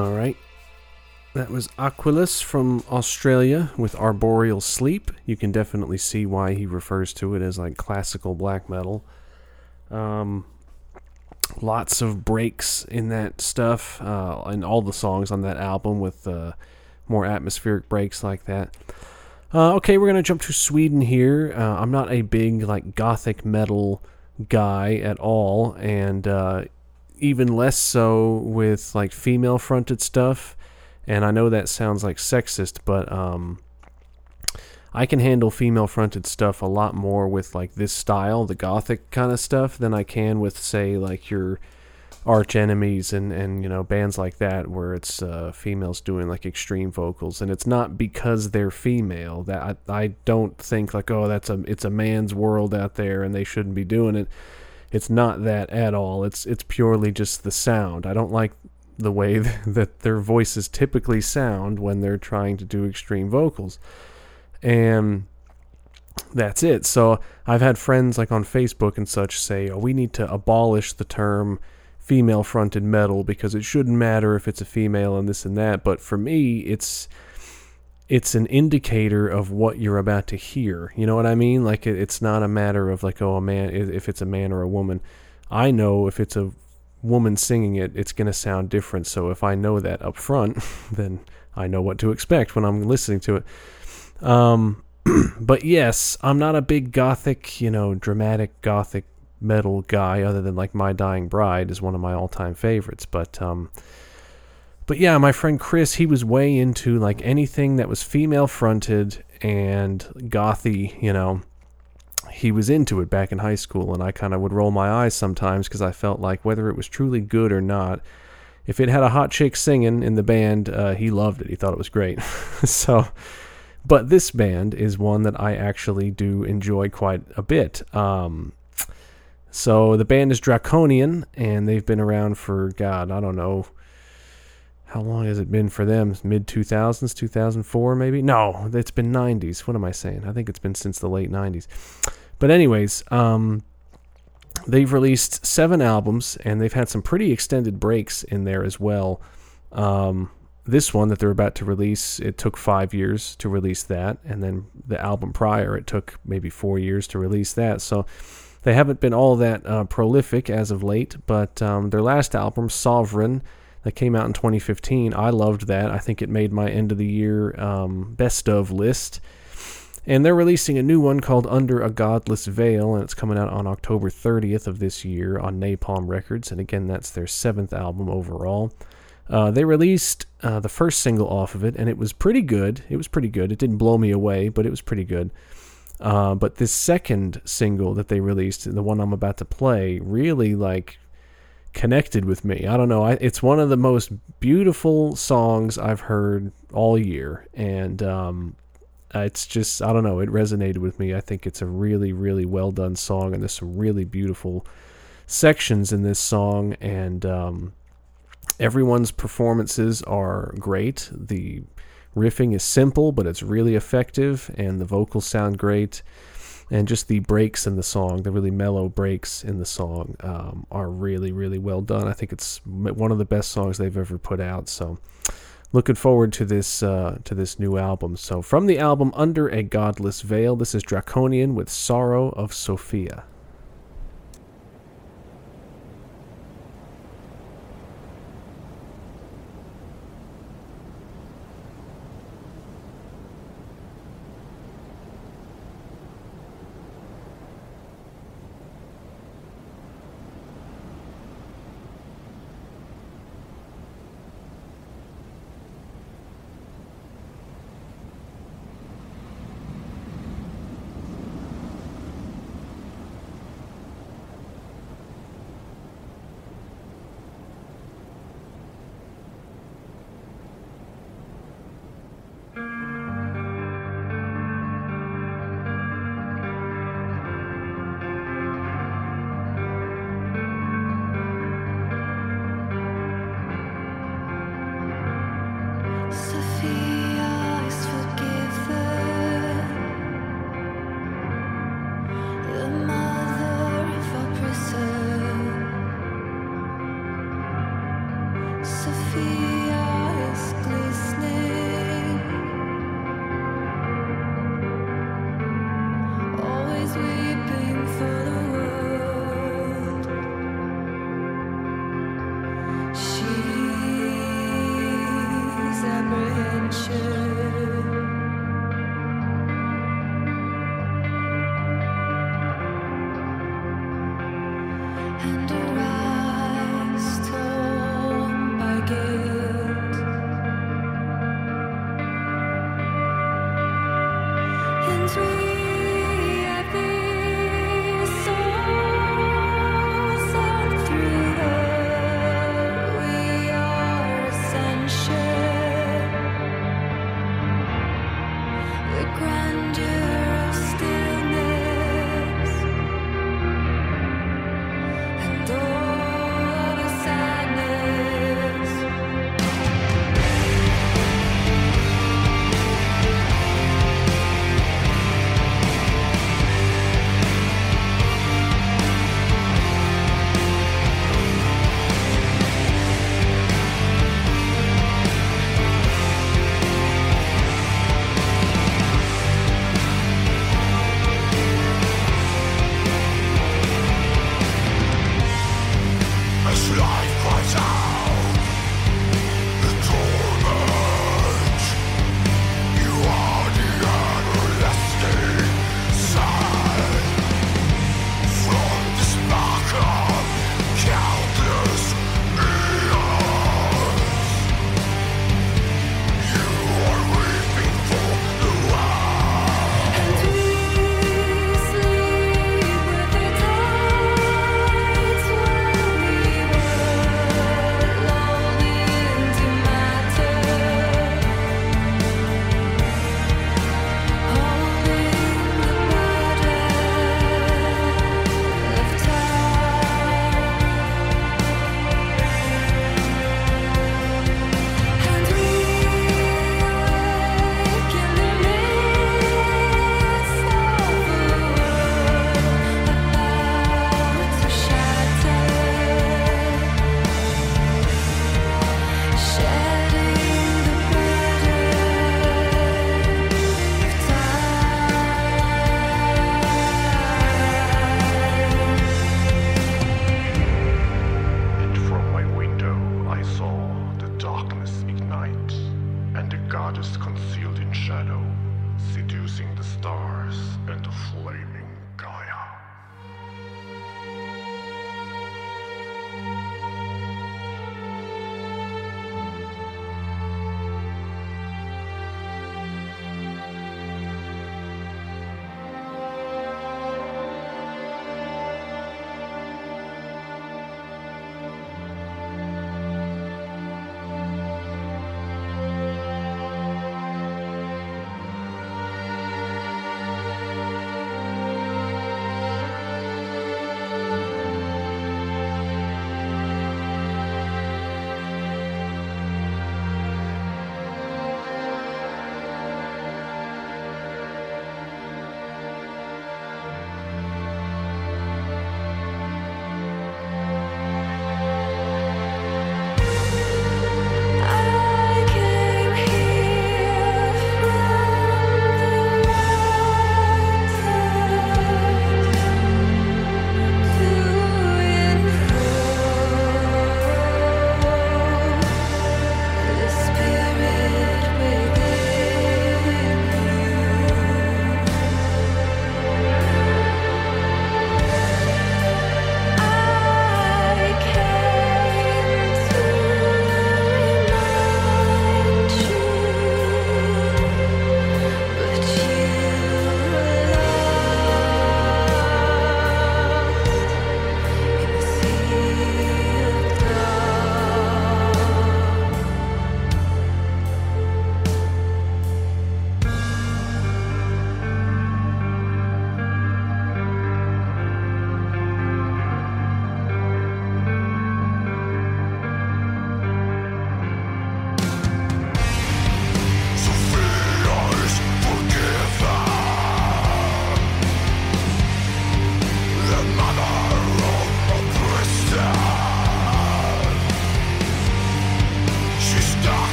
All right. That was Aquilus from Australia with Arboreal Sleep. You can definitely see why he refers to it as like classical black metal. Um, lots of breaks in that stuff, uh, and all the songs on that album with uh, more atmospheric breaks like that. Uh, okay, we're gonna jump to Sweden here. Uh, I'm not a big like gothic metal guy at all, and uh, even less so with like female fronted stuff. And I know that sounds like sexist, but um, I can handle female fronted stuff a lot more with like this style, the gothic kind of stuff, than I can with say like your arch enemies and and you know bands like that where it's uh, females doing like extreme vocals and it's not because they're female that I, I don't think like oh that's a it's a man's world out there and they shouldn't be doing it it's not that at all. It's it's purely just the sound. I don't like the way that their voices typically sound when they're trying to do extreme vocals. And that's it. So I've had friends like on Facebook and such say oh we need to abolish the term female fronted metal because it shouldn't matter if it's a female and this and that. But for me it's it's an indicator of what you're about to hear. You know what i mean? Like it, it's not a matter of like oh a man if it's a man or a woman. I know if it's a woman singing it it's going to sound different. So if i know that up front then i know what to expect when i'm listening to it. Um but yes i'm not a big gothic you know dramatic gothic metal guy other than like My Dying Bride is one of my all-time favorites. But um but yeah my friend Chris he was way into like anything that was female fronted and gothy you know. He was into it back in high school and I kind of would roll my eyes sometimes because I felt like whether it was truly good or not if it had a hot chick singing in the band uh, he loved it. He thought it was great. So but this band is one that I actually do enjoy quite a bit. Um, so the band is Draconian, and they've been around for God, I don't know. How long has it been for them? Mid 2000s, 2004 maybe? No, it's been 90s. What am I saying? I think it's been since the late 90s. But anyways, um, they've released seven albums, and they've had some pretty extended breaks in there as well. Um, this one that they're about to release, it took five years to release that, and then the album prior, it took maybe four years to release that. So they haven't been all that uh, prolific as of late, but um, their last album, Sovereign, that came out in 2015, I loved that. I think it made my end of the year um, best of list. And they're releasing a new one called Under a Godless Veil, and it's coming out on October 30th of this year on Napalm Records. And again, that's their seventh album overall. Uh, they released uh, the first single off of it, and it was pretty good. It was pretty good. It didn't blow me away, but it was pretty good. Uh, but this second single that they released, the one I'm about to play, really like connected with me. I don't know. I, it's one of the most beautiful songs I've heard all year, and um, it's just I don't know. It resonated with me. I think it's a really, really well done song, and there's some really beautiful sections in this song, and um, everyone's performances are great. The riffing is simple, but it's really effective, and the vocals sound great. And just the breaks in the song, the really mellow breaks in the song, um, are really, really well done. I think it's one of the best songs they've ever put out. So, looking forward to this uh, to this new album. So, from the album Under a Godless Veil, this is Draconian with Sorrow of Sophia.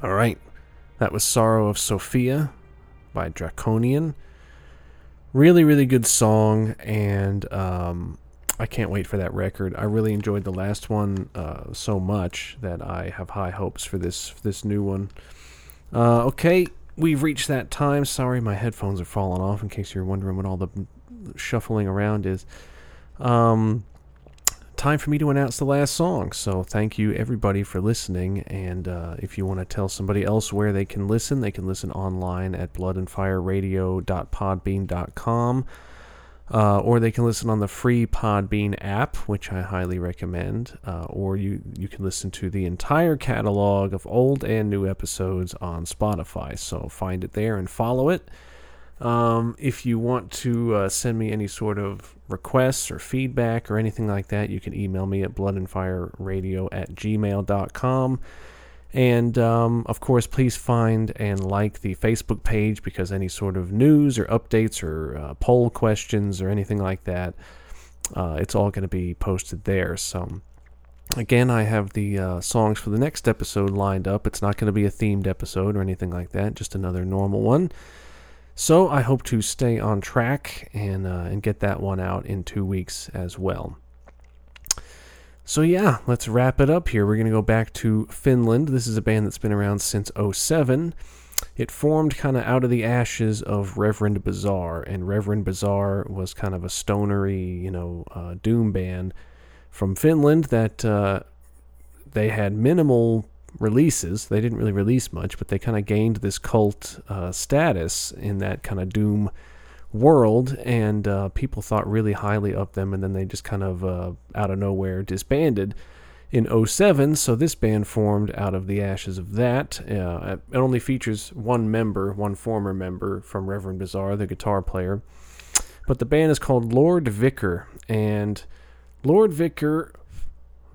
All right. That was Sorrow of Sophia by Draconian. Really, really good song, and um, I can't wait for that record. I really enjoyed the last one uh, so much that I have high hopes for this this new one. Uh, okay, we've reached that time. Sorry, my headphones are falling off. In case you're wondering what all the shuffling around is. Um, time for me to announce the last song. So thank you everybody for listening. And uh, if you want to tell somebody else where they can listen, they can listen online at bloodandfireradio.podbean.com. Uh, or they can listen on the free Podbean app, which I highly recommend. Uh, or you, you can listen to the entire catalog of old and new episodes on Spotify. So find it there and follow it. Um, if you want to uh, send me any sort of requests or feedback or anything like that, you can email me at bloodandfireradio at gmail.com. And um, of course, please find and like the Facebook page because any sort of news or updates or uh, poll questions or anything like that, uh, it's all going to be posted there. So, again, I have the uh, songs for the next episode lined up. It's not going to be a themed episode or anything like that, just another normal one. So I hope to stay on track and uh, and get that one out in two weeks as well. So yeah, let's wrap it up here. We're gonna go back to Finland. This is a band that's been around since 07. It formed kind of out of the ashes of Reverend Bizarre, and Reverend Bizarre was kind of a stonery, you know, uh, doom band from Finland that uh, they had minimal releases. They didn't really release much, but they kind of gained this cult uh, status in that kind of Doom world, and uh, people thought really highly of them, and then they just kind of uh, out of nowhere disbanded in 07. So this band formed out of the ashes of that. Uh, it only features one member, one former member from Reverend bizarre the guitar player. But the band is called Lord Vicar, and Lord Vicar.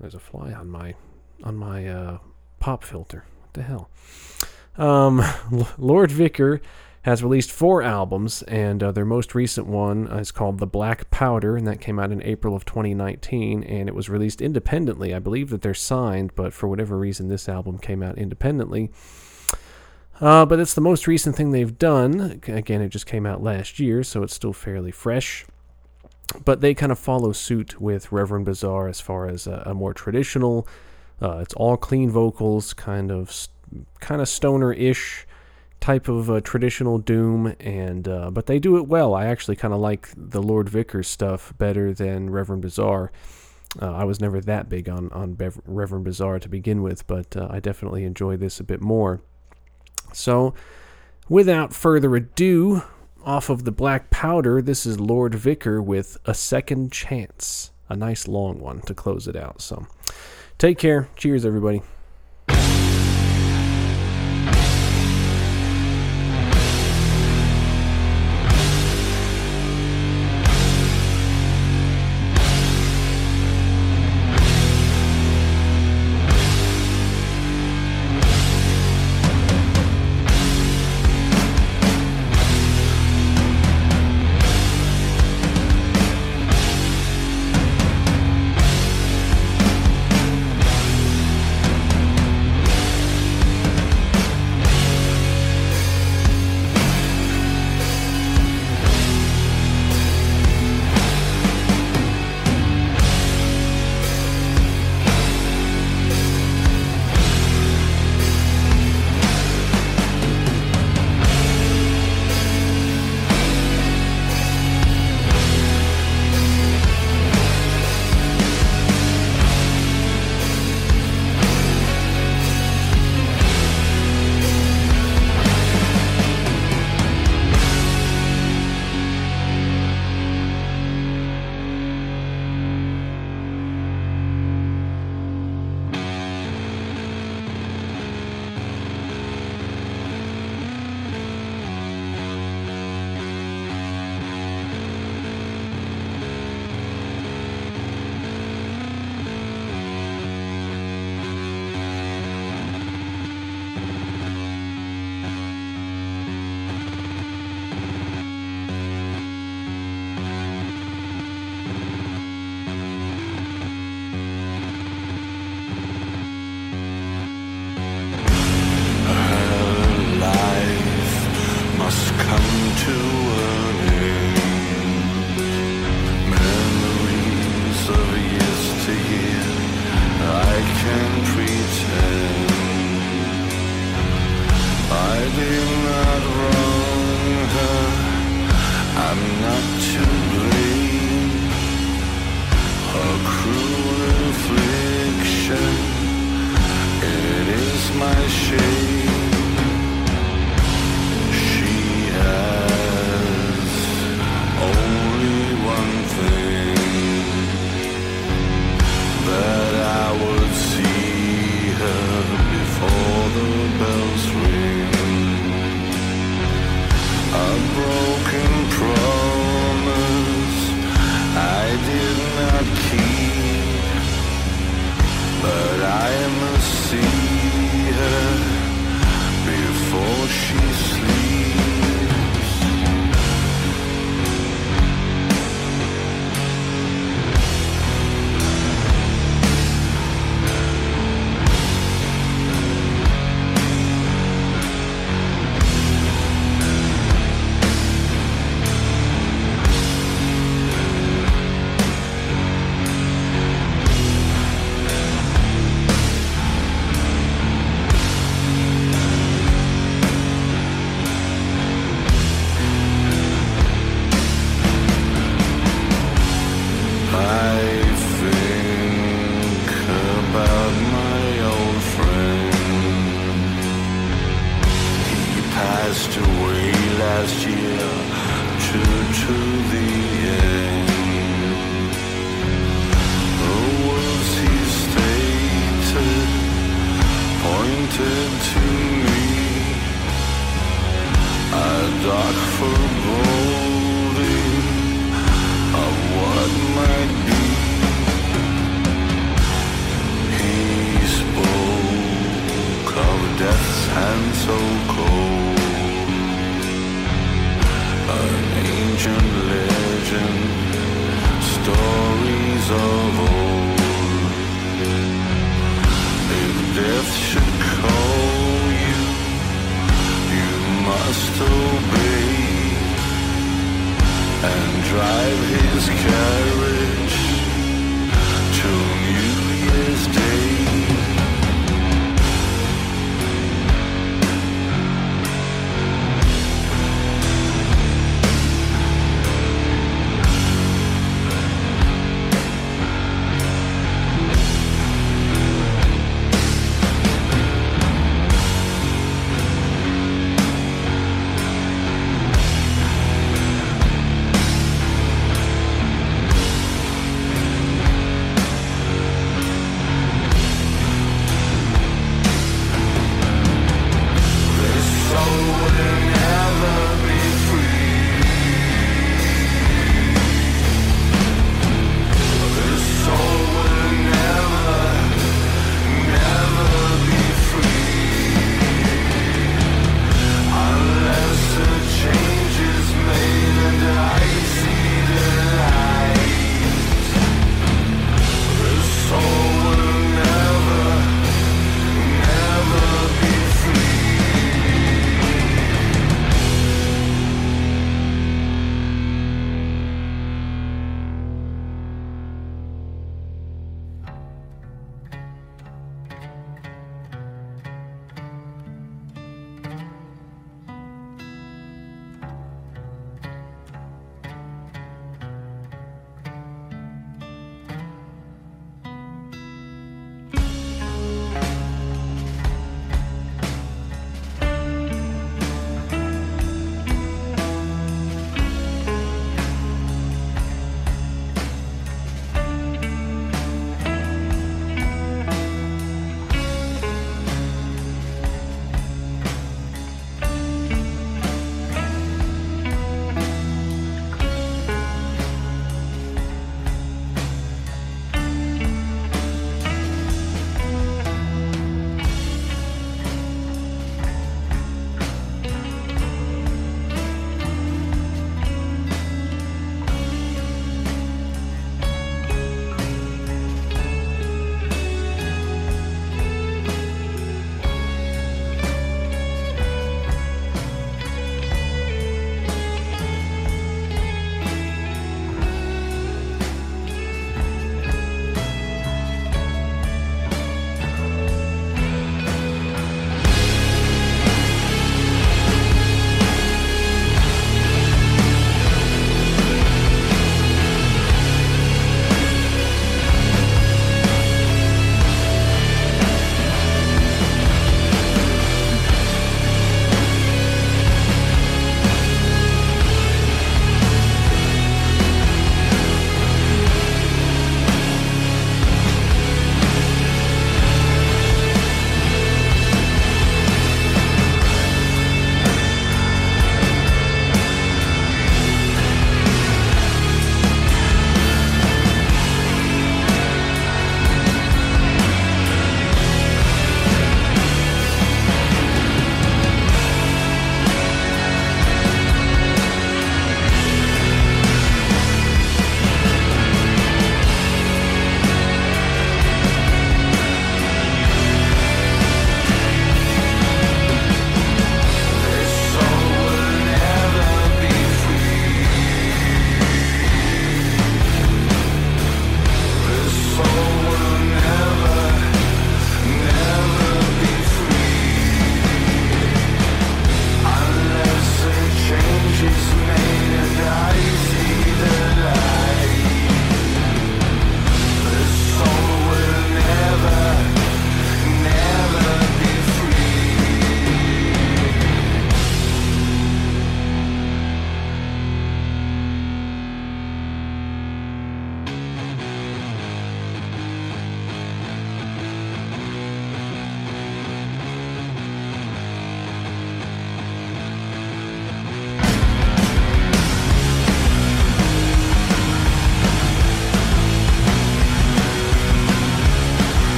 There's a fly on my on my uh, pop filter. What the hell? Um, Lord Vicar has released four albums, and uh, their most recent one is called The Black Powder, and that came out in April of 2019, and it was released independently. I believe that they're signed, but for whatever reason, this album came out independently. Uh, but it's the most recent thing they've done. Again, it just came out last year, so it's still fairly fresh. But they kind of follow suit with Reverend Bizarre as far as a, a more traditional uh, it's all clean vocals, kind of kind of stoner-ish type of uh, traditional doom, and uh, but they do it well. I actually kind of like the Lord Vicar's stuff better than Reverend Bizarre. Uh, I was never that big on on Bev- Reverend Bizarre to begin with, but uh, I definitely enjoy this a bit more. So, without further ado, off of the black powder, this is Lord Vicar with a second chance, a nice long one to close it out. So. Take care. Cheers, everybody.